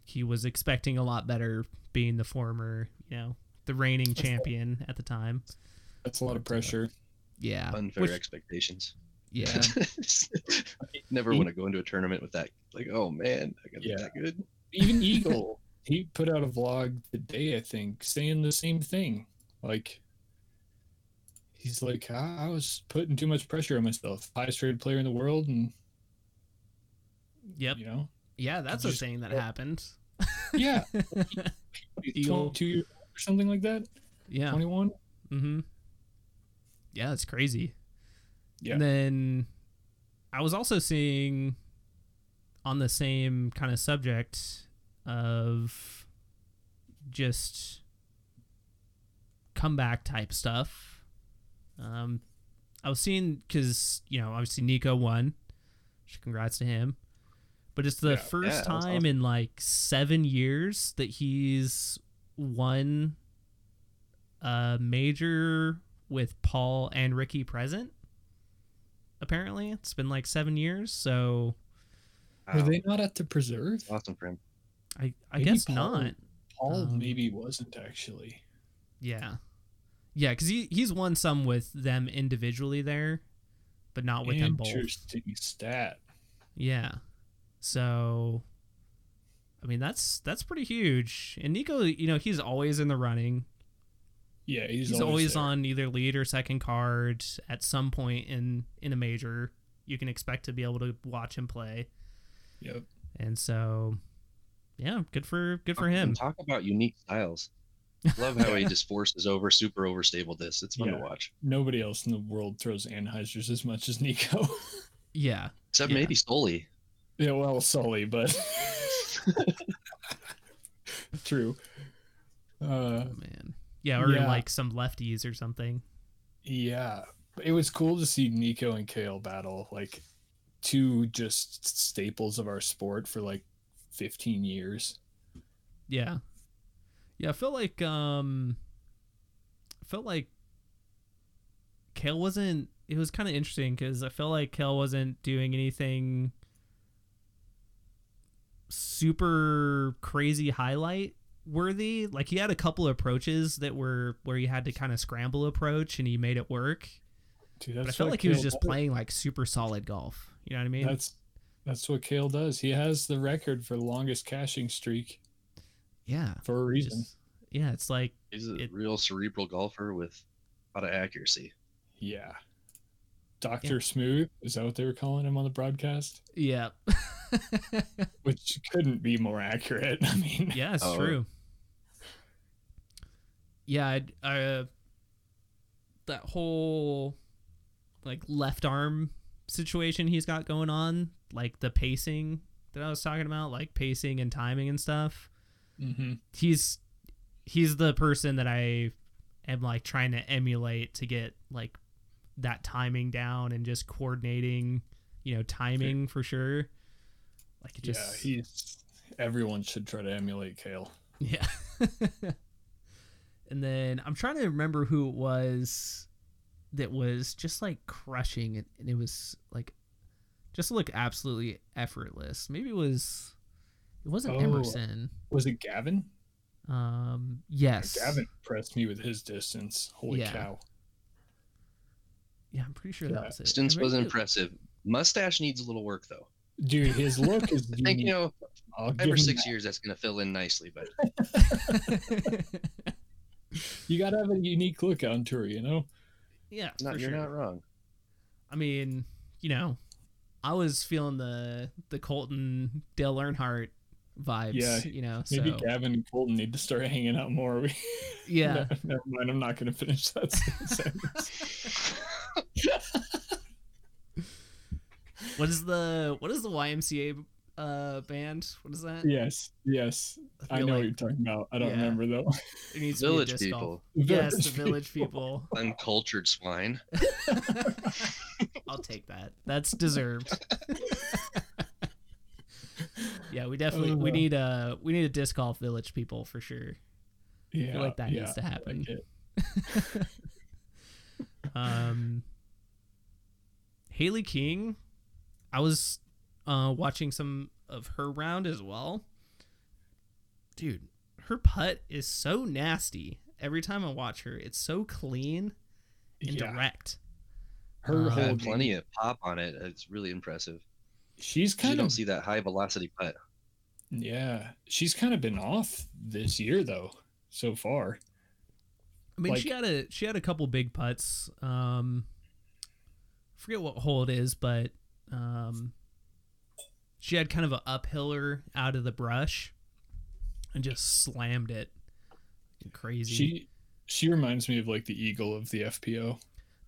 he was expecting a lot better being the former, you know, the reigning champion at the time. That's a lot of pressure. Yeah. Unfair which- expectations. yeah. Never He- want to go into a tournament with that. Like, oh man, I got Yeah. that good. Even Eagle, he put out a vlog today, I think, saying the same thing. Like, he's like, I, I was putting too much pressure on myself. Highest rated player in the world, and Yep. you know, Yeah, that's a just- thing that happened. yeah, 22 years or something like that. Yeah. 21. Mm-hmm. Yeah, it's crazy. Yeah. And then I was also seeing on the same kind of subject of just comeback type stuff. Um, I was seeing because you know obviously Nico won. Congrats to him. But it's the Yeah. first Yeah, time awesome. in like seven years that he's won a major with Paul and Ricky present. Apparently, it's been like seven years, so Were Wow. they not at the preserve? awesome for him? I I Maybe guess Paul- not. Paul Um, maybe wasn't actually. Yeah, yeah, because he he's won some with them individually there, but not with them both. Interesting stat. Yeah, so I mean that's that's pretty huge. And Nico, you know, he's always in the running. Yeah, he's, He's, always, there. on either lead or second card at some point in in a major. You can expect to be able to watch him play. Yep. And so, yeah, good for good for him. Talk about unique styles. Love how he just forces over super overstable this. It's fun Yeah. to watch. Nobody else in the world throws Anhyzers as much as Nico. Yeah, Except Yeah. maybe Sully. yeah, well, Sully, but true. Uh, oh, man. Yeah, or Yeah. like some lefties or something. yeah, it was cool to see Nico and Kale battle, like two just staples of our sport for like 15 years. Yeah, yeah. I feel like um, I felt like Kale wasn't. It was kind of interesting because I felt like Kale wasn't doing anything super crazy highlight worthy. Like he had a couple approaches that were where he had to kind of scramble approach and he made it work. Dude, But I felt like he was Kale just does. playing like super solid golf. You know what I mean? That's that's what Kale does. He has the record for longest cashing streak yeah. for a reason. Just- yeah, it's like He's a It- real cerebral golfer with a lot of accuracy. Yeah. Doctor Smooth, is that what they were calling him on the broadcast? yeah. Which couldn't be more accurate. I mean, Yeah, it's Oh. true. Yeah, I, I, uh, that whole like left arm situation he's got going on, like the pacing that I was talking about, like pacing and timing and stuff. Mhm. He's he's the person that I am like trying to emulate to get like that timing down and just coordinating, you know, timing for sure. Like it yeah, he's everyone should try to emulate Kale. Yeah. and then I'm trying to remember who it was that was just like crushing it and it was like just look absolutely effortless. Maybe it was it wasn't Oh. Emerson. Was it Gavin? Um yes. Gavin impressed me with his distance. Holy Yeah. cow. Yeah, I'm pretty sure Yeah, that was it. Distance was impressive. Mustache needs a little work though. Dude, his look is I think you know, I'll five or six that. years that's gonna fill in nicely. But You gotta have a unique look on tour, you know? yeah, not, for you're sure. not wrong. I mean, you know, I was feeling the the Colten Dale Earnhardt vibes. Yeah, you know, Maybe so Gavin and Colten need to start hanging out more. We- yeah. No, never mind. I'm not gonna finish that sentence. What is the what is the YMCA uh band. What is that? Yes, yes. I, feel know what you're talking about. I don't Yeah. remember though. it needs to be Village people, Yes, the Village village people. uncultured swine. I'll take that. That's deserved. Yeah, we definitely we Uh. need a we need a disc golf village people for sure. Yeah, I feel like that yeah, needs to happen. like. Um, Haley King, I was uh, watching some of her round as well. Dude, her putt is so nasty. Every time I watch her, it's so clean and Yeah, direct. her Uh, whole Had plenty of pop on it. It's really impressive. She's You kind don't see that high velocity putt. yeah. She's kind of been off this year though, so far. I mean, Like- she had a she had a couple big putts. Um, forget what hole it is, but um, she had kind of a uphiller out of the brush, and just slammed it. Crazy. She she reminds me of like the eagle of the FPO.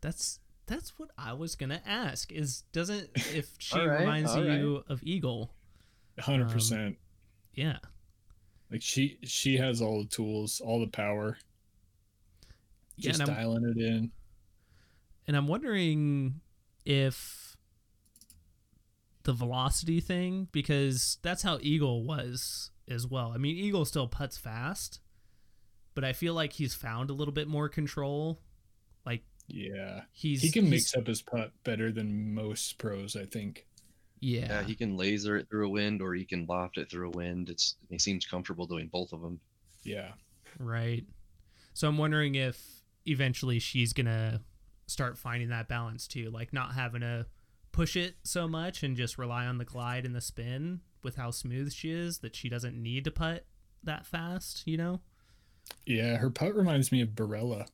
That's that's what I was gonna ask. Is doesn't if she All right, reminds all you of Eagle? Hundred Um, percent. Yeah, Like she she has all the tools, all the power. yeah. Just And I'm, dialing it in. and I'm wondering if the velocity thing because that's how Eagle was as well. I mean, Eagle still puts fast, but I feel like he's found a little bit more control. Like Yeah. he's he can he's- mix up his putt better than most pros, I think. Yeah, Yeah, he can laser it through a wind or he can loft it through a wind. It's he seems comfortable doing both of them. Yeah. Right. So I'm wondering if eventually she's gonna start finding that balance too, like not having to push it so much and just rely on the glide and the spin with how smooth she is that she doesn't need to putt that fast, you know? Yeah, her putt reminds me of Barella.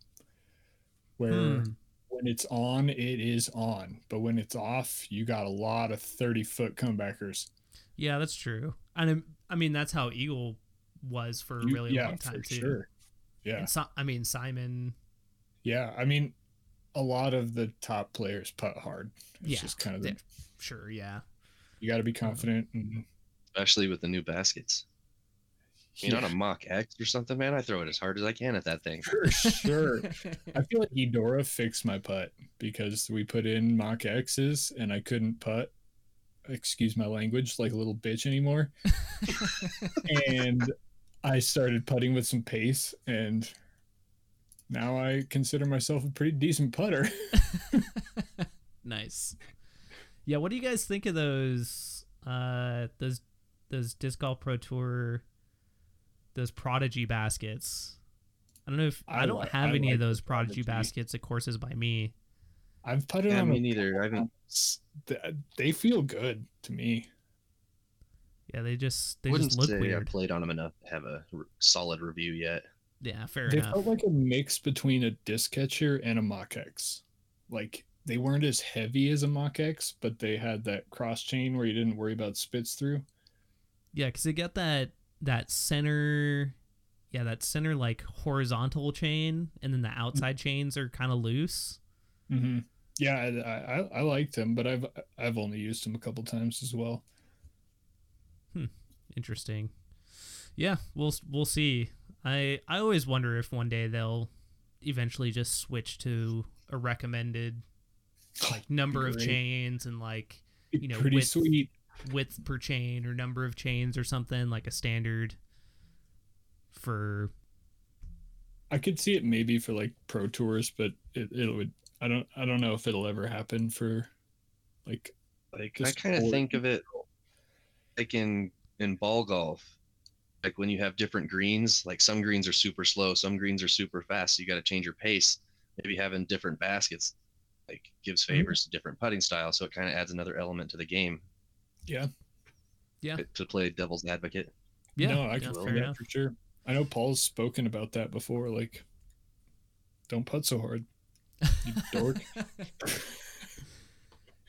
Where Hmm. when it's on, it is on. But when it's off, you got a lot of 30 foot comebackers. Yeah, that's true. And I'm- mean that's how Eagle was for a You- really yeah, long time for too. sure. Yeah. So, I mean Simon. Yeah. I mean, a lot of the top players putt hard. It's Yeah, just kind of the. Sure, yeah. you got to be confident. And, Especially with the new baskets. I mean, on a Mach X or something, man, I throw it as hard as I can at that thing. for sure. I feel like Edora fixed my putt because we put in Mach X's and I couldn't putt. Excuse my language, like a little bitch anymore. and I started putting with some pace, and now I consider myself a pretty decent putter. nice. Yeah, what do you guys think of those uh those those disc golf pro tour those prodigy baskets? I don't know if I, I don't li- have I any like of those prodigy, Prodigy. baskets at courses by me. I've putted Yeah, on me a- neither. I haven't They feel good to me. Yeah, they just they wouldn't just look say I weird. played on them enough to have a r- solid review yet. Yeah, fair They enough. felt like a mix between a disc catcher and a Mach X. Like they weren't as heavy as a Mach X, but they had that cross chain where you didn't worry about spits through. Yeah, because they got that that center, yeah, that center like horizontal chain, and then the outside chains are kind of loose. Mm-hmm. Yeah, I, I I liked them, but I've I've only used them a couple times as well. Interesting. Yeah, we'll we'll see. I I always wonder if one day they'll eventually just switch to a recommended like number of chains and like you know, pretty with- sweet. Width per chain or number of chains or something like a standard for I could see it maybe for like pro tours, but it, it would. I don't I don't know if it'll ever happen for like Like I kind of think of it like in in ball golf, like when you have different greens. Like some greens are super slow, some greens are super fast. So you got to change your pace. Maybe having different baskets like gives Mm-hmm. favors to different putting styles, so it kind of adds another element to the game yeah. Yeah. to play devil's advocate. yeah, no, I yeah, can fair yeah, enough. for sure. I know Paul's spoken about that before. Like, don't putt so hard, you dork.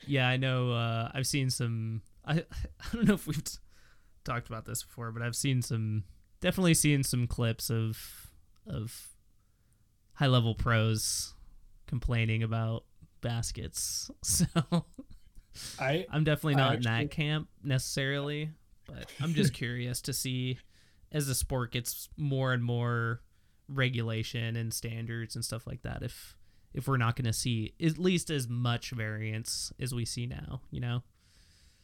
Yeah, I know. Uh, I've seen some. I I don't know if we've t- talked about this before, but I've seen some. Definitely seen some clips of of high level pros complaining about baskets. So I I'm definitely I not in that camp necessarily, but I'm just curious to see as the sport gets more and more regulation and standards and stuff like that if if we're not going to see at least as much variance as we see now, you know.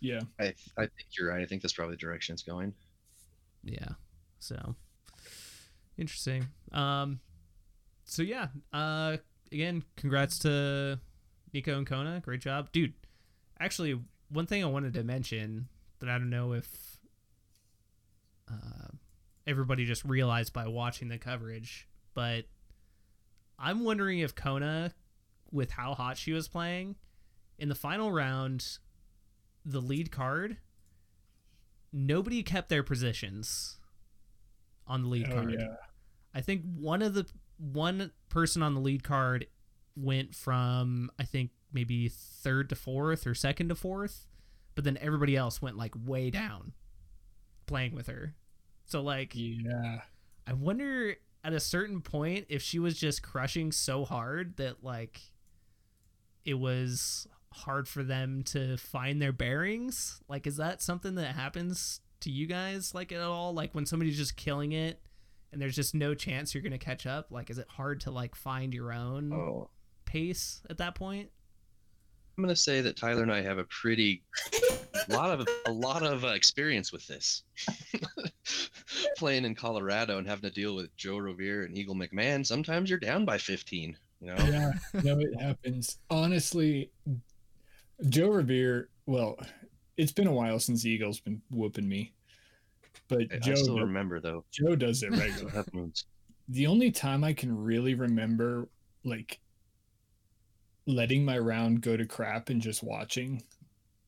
yeah. I I think you're right. I think that's probably the direction it's going. Yeah. So interesting. Um so yeah, uh again, congrats to Nico and Kona. Great job. Dude, actually one thing I wanted to mention that I don't know if uh everybody just realized by watching the coverage, but I'm wondering if Kona with how hot she was playing in the final round the lead card nobody kept their positions on the lead Oh, card. yeah. I think one of the one person on the lead card went from I think maybe third to fourth or second to fourth, but then everybody else went like way down playing with her. So like Yeah. I wonder at a certain point if she was just crushing so hard that like it was hard for them to find their bearings. Like is that something that happens to you guys like at all? Like when somebody's just killing it and there's just no chance you're going to catch up? Like is it hard to like find your own Oh, pace at that point? I'm gonna say that Tyler and I have a pretty lot of a lot of uh, experience with this. Playing in Colorado and having to deal with Joe Rovere and Eagle McMahon, sometimes you're down by 15. You know, Yeah. No, it happens. Honestly, Joe Rovere, well, it's been a while since Eagle's been whooping me. But I, I Joe, still does- remember though. Joe does it Still regularly. the only time I can really remember like letting my round go to crap and just watching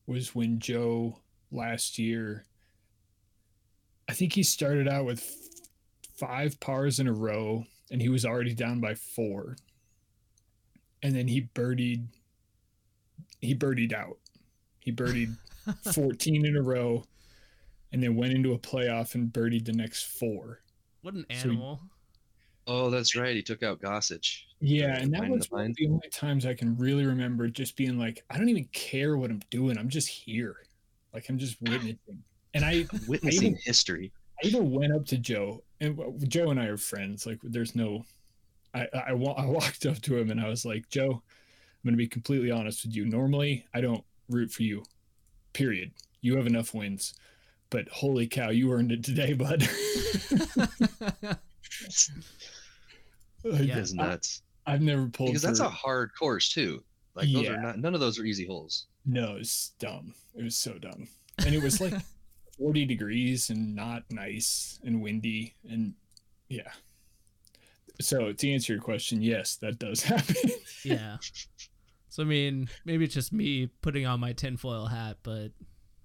was when Joe last year I think he started out with f- five pars in a row and he was already down by 4 and then he birdied he birdied out he birdied 14 in a row and then went into a playoff and birdied the next four What an So- animal. Oh, that's right. He took out Gossage. Yeah, and that was the one of the only times I can really remember just being like, I don't even care what I'm doing. I'm just here. Like I'm just witnessing. And I, Witnessing even- history. I even went up to Joe, and Joe and I are friends. Like there's no, I, I, I I walked up to him and I was like, Joe, I'm going to be completely honest with you. Normally, I don't root for you. Period. You have enough wins, but holy cow, you earned it today, bud. Like, Yeah. It's nuts. I've never pulled Because that's for- a hard course too. Like those Yeah. are not none of those are easy holes. No, it's dumb. It was so dumb. And it was like 40 degrees and not nice and windy. And yeah. So to answer your question, yes, that does happen. yeah. So I mean, maybe it's just me putting on my tinfoil hat, but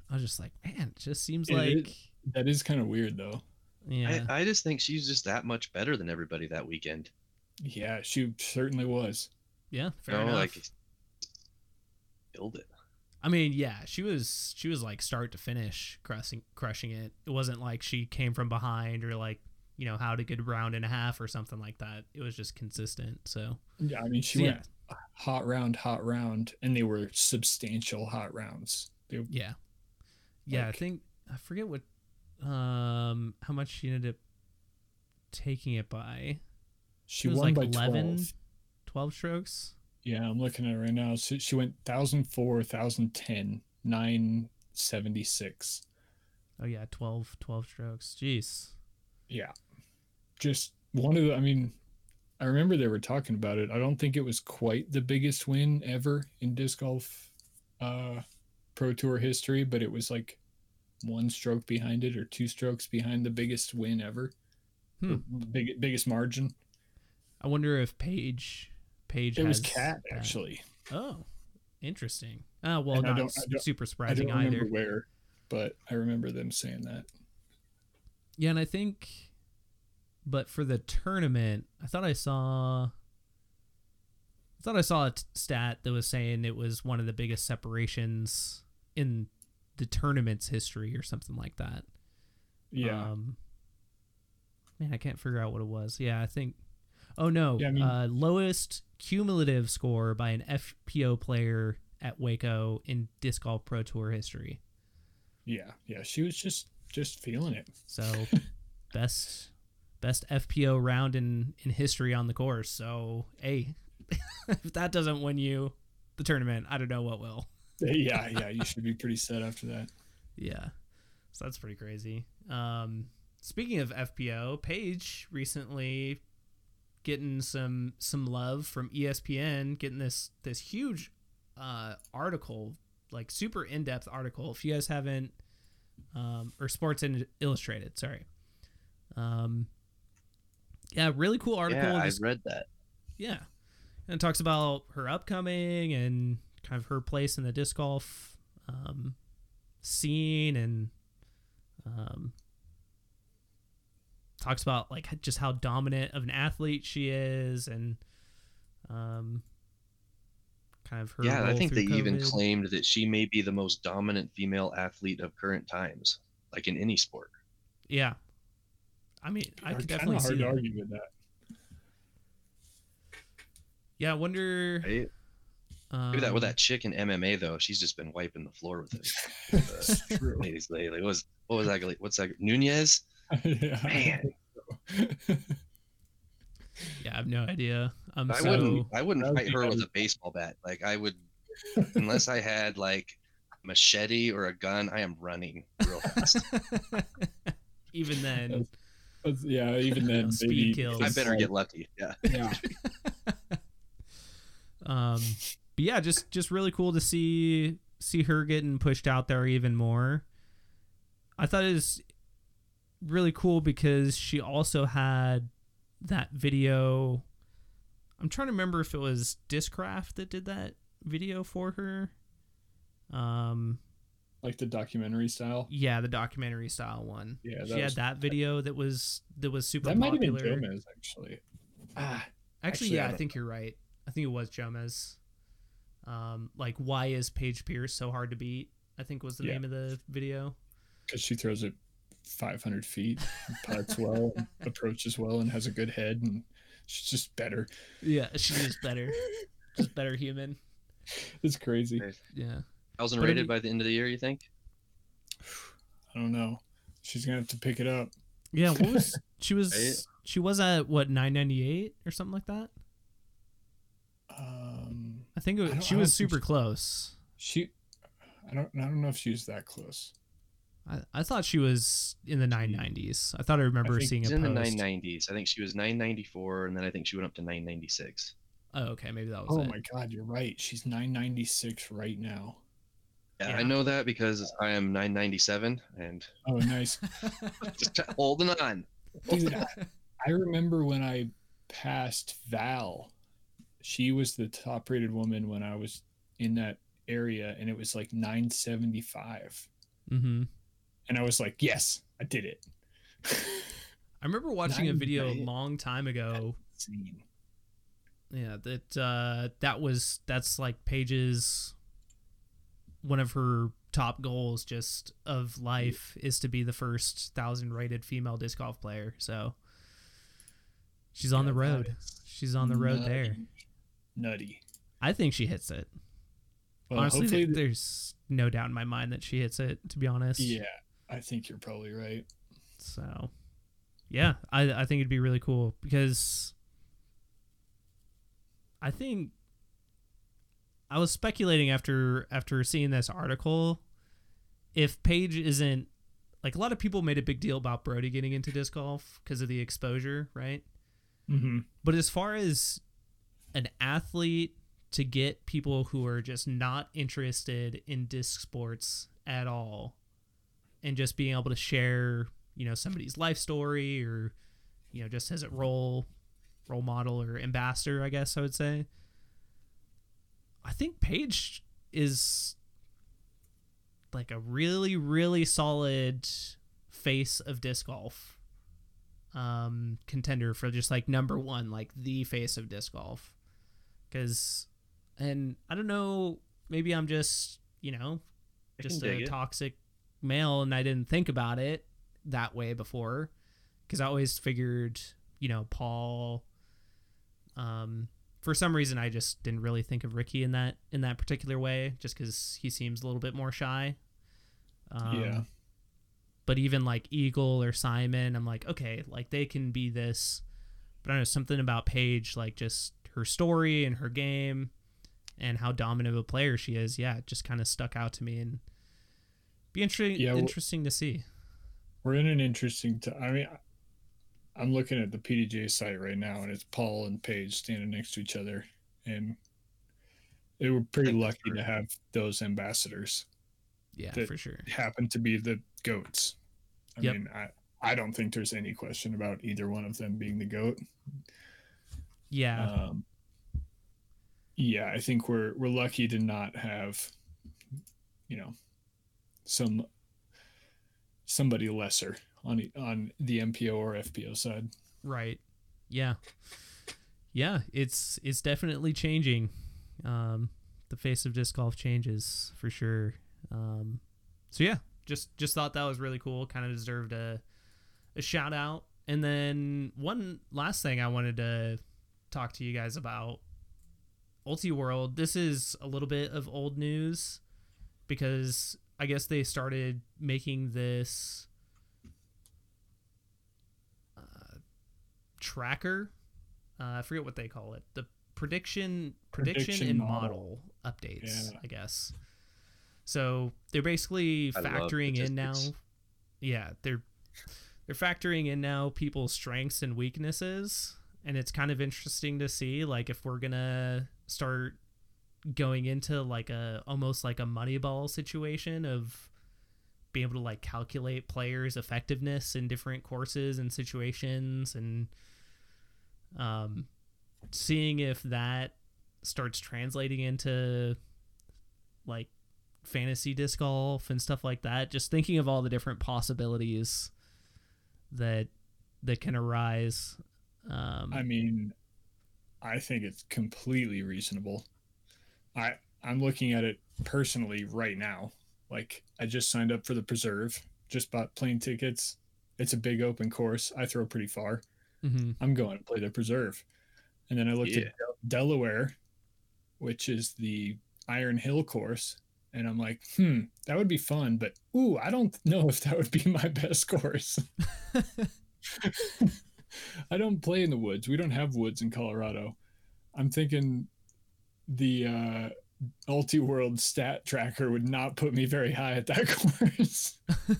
I was just like, man, it just seems It like is- that is kind of weird though. yeah. I, I just think she's just that much better than everybody that weekend. Yeah, she certainly was. yeah, fair you know, enough. like killed it. I mean, yeah, she was she was like start to finish crushing crushing it. It wasn't like she came from behind or like you know had a good round and a half or something like that. It was just consistent. So Yeah, I mean, she So, yeah, went hot round, hot round, and they were substantial hot rounds. They, yeah, yeah. I think I forget what um how much she ended up taking it by. She It was won like by 11? 12. 12 strokes. Yeah, I'm looking at it right now. So she went 1004, 1010, 976. Oh yeah, 12 12 strokes. Jeez. yeah just one of the i mean i remember they were talking about it i don't think it was quite the biggest win ever in disc golf uh pro tour history but it was like one stroke behind it or two strokes behind the biggest win ever Hmm. Big, biggest margin I wonder if Paige Paige it was cat actually Oh, interesting. Oh well, And I not don't- I don't- super i surprising don't remember either. where but i remember them saying that Yeah, and I think, but for the tournament, I thought I saw. I thought I saw a t- stat that was saying it was one of the biggest separations in the tournament's history or something like that. yeah Um, man, I can't figure out what it was. Yeah, I think. Oh no, Yeah, I mean- uh, lowest cumulative score by an FPO player at Waco in disc golf pro tour history. Yeah, yeah. She was just just feeling it. So best best FPO round in in history on the course. So hey, if that doesn't win you the tournament, I don't know what will. Yeah, yeah. You should be pretty set after that. Yeah. So that's pretty crazy. Um, speaking of FPO, Paige recently getting some some love from ESPN, getting this this huge uh, article, like super in depth article. If you guys haven't, um, or Sports Illustrated, sorry. Um, yeah, really cool article. Yeah, I read that. yeah. And it talks about her upcoming and kind of her place in the disc golf um, scene and um, talks about like just how dominant of an athlete she is and um, kind of her yeah, I think they through even claimed that she may be the most dominant female athlete of current times, like in any sport. yeah I mean I Hard- could kinda definitely see to that. argue with that. yeah I wonder Right? um, Maybe that with that chick in MMA though, she's just been wiping the floor with it. That's true. ladies lately. What was what was that? like, What's that? Nunes? Yeah. Man, yeah I have no idea um, I so, wouldn't. I wouldn't fight her with a baseball bat. Like I would, unless I had like a machete or a gun. I am running real fast. even then That's- yeah, even then, Speed maybe kills. I better get lucky. Yeah. Yeah, Um, but yeah, just just really cool to see see her getting pushed out there even more. I thought it was really cool because she also had that video. I'm trying to remember if it was Discraft that did that video for her. Um, like the documentary style. yeah, the documentary style one. Yeah, she had that video that was that was super That might have been Jomez actually. Ah, Actually, Actually, yeah, I I, think you're right. I think it was Jomez. Um, like why is Paige Pierce so hard to beat? I think was the Yeah. name of the video. because she throws it 500 feet, putts well, and approaches well, and has a good head, and she's just better. Yeah, she's just better, just better human. It's crazy. Yeah, Thousand But I rated mean- by the end of the year. You think? I don't know. She's gonna have to pick it up. yeah. What was she was Right. she was at what 998 or something like that? Um, I think it was, don't- she was super she- close. she, I don't, I don't know if she's that close. I, I thought she was in the 990s. I thought I remember think seeing She's a in the 990s. I think she was 994, and then I think she went up to 996. Oh, okay, maybe that was Oh it. my God, you're right. She's 996 right now. Yeah, Yeah. I know that because I am 997 and Oh, nice. just holding on. Dude, I, I remember when I passed Val. She was the top rated woman when I was in that area, and it was like 975. mm-hmm. And I was like, yes, I did it. I remember watching a video a long time ago Yeah, that uh that was that's like Paige's one of her top goals just of life is to be the first thousand rated female disc golf player. So she's on the Yeah, road. She's on the road there. nutty. I think she hits it. Well, Honestly, th- there's no doubt in my mind that she hits it. To be honest, yeah, I think you're probably right. So, yeah, I I think it'd be really cool because I think I was speculating after after seeing this article if Paige isn't like a lot of people made a big deal about Brodie getting into disc golf because of the exposure, right? Mm-hmm. But as far as an athlete to get people who are just not interested in disc sports at all and just being able to share, you know, somebody's life story or you know, just as a role role model or ambassador, I guess I would say. I think Paige is like a really really solid face of disc golf um contender for just like number 1 like the face of disc golf cuz and I don't know maybe I'm just you know just a it. toxic male and I didn't think about it that way before cuz I always figured you know Paul um for some reason, I just didn't really think of Ricky in that in that particular way, just because he seems a little bit more shy. Um, yeah. But even like Eagle or Simon, I'm like, okay, like they can be this. But I don't know something about Paige, like just her story and her game, and how dominant of a player she is. Yeah, it just kind of stuck out to me and be interesting. Yeah, interesting to see. We're in an interesting time. I mean, I'm looking at the PDGA site right now, and it's Paul and Paige standing next to each other, and they were pretty that's lucky to have those ambassadors Yeah, for sure. happen to be the goats. I Yep. mean, I I don't think there's any question about either one of them being the goat. Yeah, Um, yeah, I think we're we're lucky to not have, you know, some somebody lesser on on the MPO or FPO side. Right. Yeah. Yeah, it's it's definitely changing. Um, the face of disc golf changes for sure. Um, so yeah, just just thought that was really cool. Kind of deserved a a shout out. And then one last thing I wanted to talk to you guys about Ultiworld. This is a little bit of old news because I guess they started making this uh, tracker. Uh, I forget what they call it. The prediction, prediction, Prediction and model. model, updates. Yeah. I guess. So they're basically I factoring in now. Yeah, they're they're factoring in now people's strengths and weaknesses, and it's kind of interesting to see like if we're gonna start going into like a almost like a moneyball situation of being able to like calculate players effectiveness in different courses and situations and um seeing if that starts translating into like fantasy disc golf and stuff like that just thinking of all the different possibilities that that can arise um I mean, I think it's completely reasonable. I I'm looking at it personally right now. Like I just signed up for the preserve, just bought plane tickets. It's a big open course. I throw pretty far. mhm. I'm going to play the preserve. And then I looked Yeah. at Del- Delaware, which is the Iron Hill course, and I'm like, hmm, that would be fun, but ooh, I don't know if that would be my best course. I don't play in the woods. We don't have woods in Colorado. I'm thinking the uh Ultiworld stat tracker would not put me very high at that course.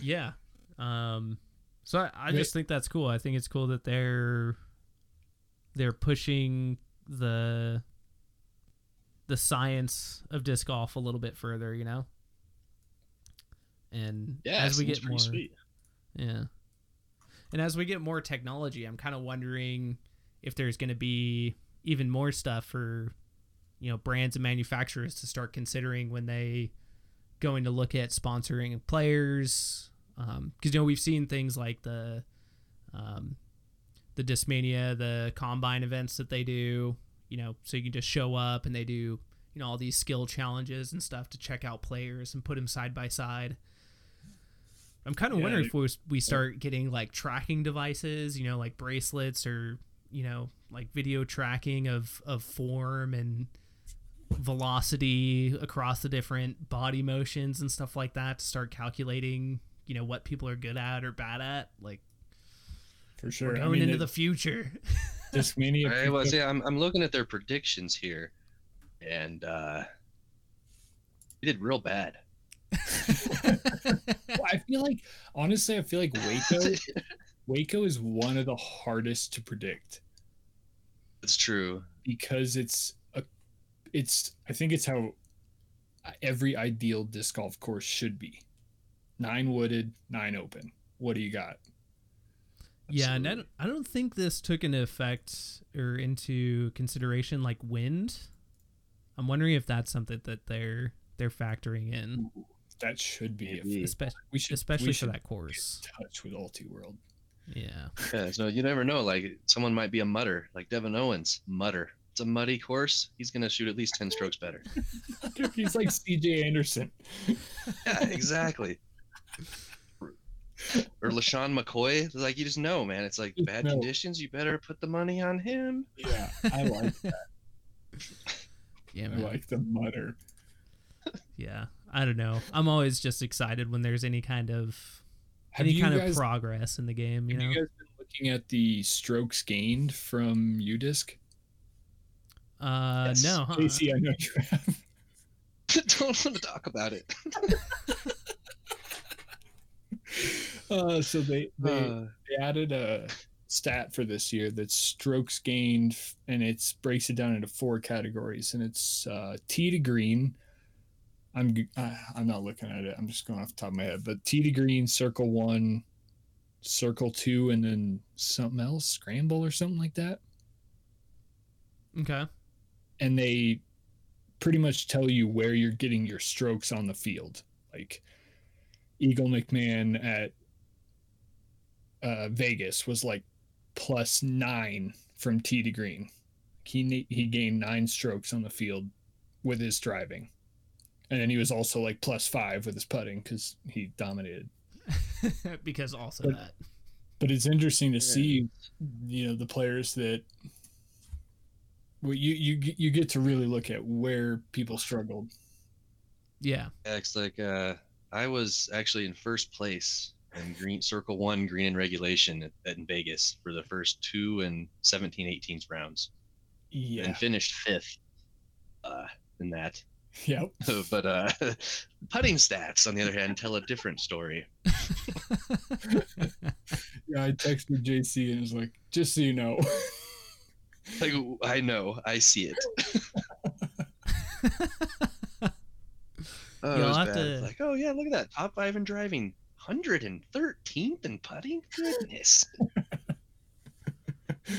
Yeah. Um so I, I Wait. just think that's cool. I think it's cool that they're they're pushing the the science of disc golf a little bit further, you know? And Yeah, as we get more sweet. Yeah. And as we get more technology, I'm kind of wondering if there's going to be even more stuff for you know brands and manufacturers to start considering when they going to look at sponsoring players because you know we've seen things like the um, the Discmania the combine events that they do. You know, so you can just show up and they do you know all these skill challenges and stuff to check out players and put them side by side. I'm kind of Yeah, wondering if we, we start getting like tracking devices, you know, like bracelets or you know, like video tracking of of form and velocity across the different body motions and stuff like that to start calculating, you know, what people are good at or bad at. Like For sure. we're I going mean, into it- the future. this mania I was yeah, I'm I'm looking at their predictions here, and uh, he did real bad. I feel like honestly, I feel like Waco Waco is one of the hardest to predict it's true. because it's a it's I think it's how every ideal disc golf course should be. Nine wooded, nine open. What do you got? yeah, and I don't, I don't think this took into effect or into consideration like wind. I'm wondering if that's something that they're they're factoring in, That should be if especially we should especially we for that course. get in touch with Ultiworld. Yeah. Yeah, so you never know. Like someone might be a mudder, like Devan Owens, mudder. It's a muddy course. He's gonna shoot at least ten strokes better. He's like CJ Anderson. Yeah, exactly. or LeSean McCoy. Like you just know, man. It's like Just bad know. conditions. You better put the money on him. Yeah, I like that. Yeah, I like the mudder. Yeah, I don't know. I'm always just excited when there's any kind of Have any you kind guys, of progress in the game. You have know, you guys been looking at the strokes gained from UDisc? uh, Yes. no, huh? Casey, I know you have. Don't want to talk about it. Uh, so they they, Uh, they added a stat for this year that's strokes gained, and it breaks it down into four categories, and it's uh, tee to green. I'm I'm not looking at it. I'm just going off the top of my head. But tee to green, circle one, circle two, and then something else, scramble or something like that. Okay. and they pretty much tell you where you're getting your strokes on the field. Like Eagle McMahon at uh, Vegas was like plus nine from tee to green. He he gained nine strokes on the field with his driving, and then he was also like plus five with his putting because he dominated. because also But- that. But it's interesting to Yeah. see, you know, the players that. Well, you you get- you get to really look at where people struggled. Yeah. yeah, it's like uh, I was actually in first place in green circle one green in regulation at, at in Vegas for the first two and 17 18 rounds Yeah. and finished fifth uh, in that. Yep. but uh, putting stats, on the other hand, tell a different story. Yeah, I texted JC and was like, just so you know. Like I know, I see it. oh, You'll was have bad. to- Like, oh yeah, look at that, top five in driving, hundred and thirteenth in putting. Goodness.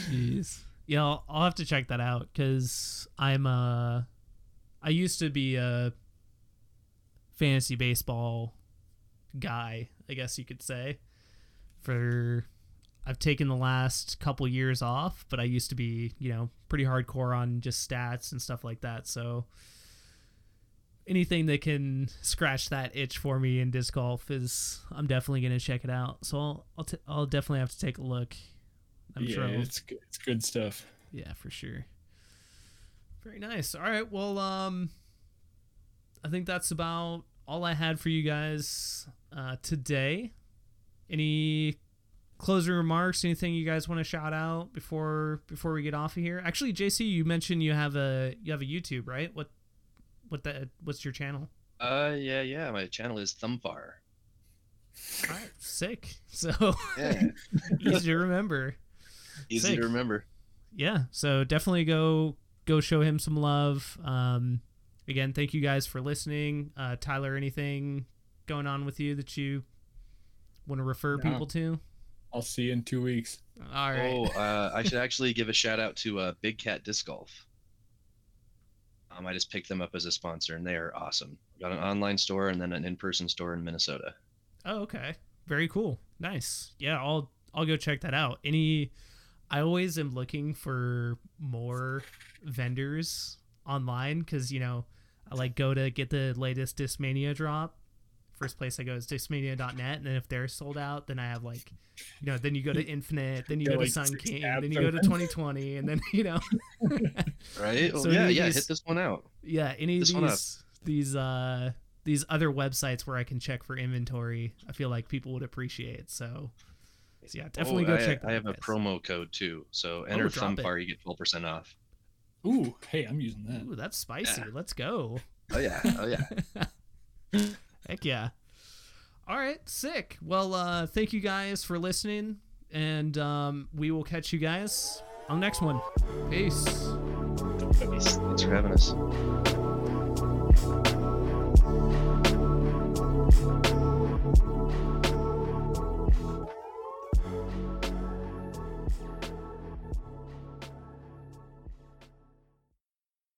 Jeez. Yeah, I'll, I'll have to check that out because I'm uh I used to be a fantasy baseball guy, I guess you could say. For I've taken the last couple years off, but I used to be, you know, pretty hardcore on just stats and stuff like that. So anything that can scratch that itch for me in disc golf is I'm definitely gonna check it out. So I'll I'll, t- I'll definitely have to take a look. I'm yeah, sure. I'll- it's good, it's good stuff. yeah, for sure. Very nice. All right. Well, um, I think that's about all I had for you guys uh, today. Any closing remarks? Anything you guys want to shout out before before we get off of here? Actually, JC, you mentioned you have a you have a YouTube, right? What what that what's your channel? Uh, yeah, yeah. My channel is Thumbfar. All right, sick. So Yeah, easy to remember. easy Sick. to remember. yeah so definitely go go show him some love um again thank you guys for listening uh tyler anything going on with you that you want to refer No. people to I'll see you in two weeks. all right Oh, uh, I should actually give a shout out to uh, Big Cat Disc Golf. Um, I just picked them up as a sponsor, and they are awesome. Got an online store and then an in-person store in Minnesota. oh okay very cool nice yeah i'll i'll go check that out any i always am looking for more vendors online because you know i like go to get the latest discmania drop first place i go is discmania.net and then if they're sold out then i have like you know then you go to infinite then you Yeah, go to like sun king then you go to 2020 and then you know Right? Well, So yeah, any yeah. these- Hit this one out. yeah any of This one up. these these uh these other websites where i can check for inventory i feel like people would appreciate so, so yeah definitely Oh, go I, check that I out, have a guys. promo code too. So enter drop it. Thumbfar, you get twelve percent off. Ooh, hey, I'm using that. Ooh, that's spicy. Yeah. Let's go. Oh yeah, oh yeah. Heck yeah. All right, sick. Well, uh, thank you guys for listening, and um, we will catch you guys on the next one. Peace. Thanks for having us.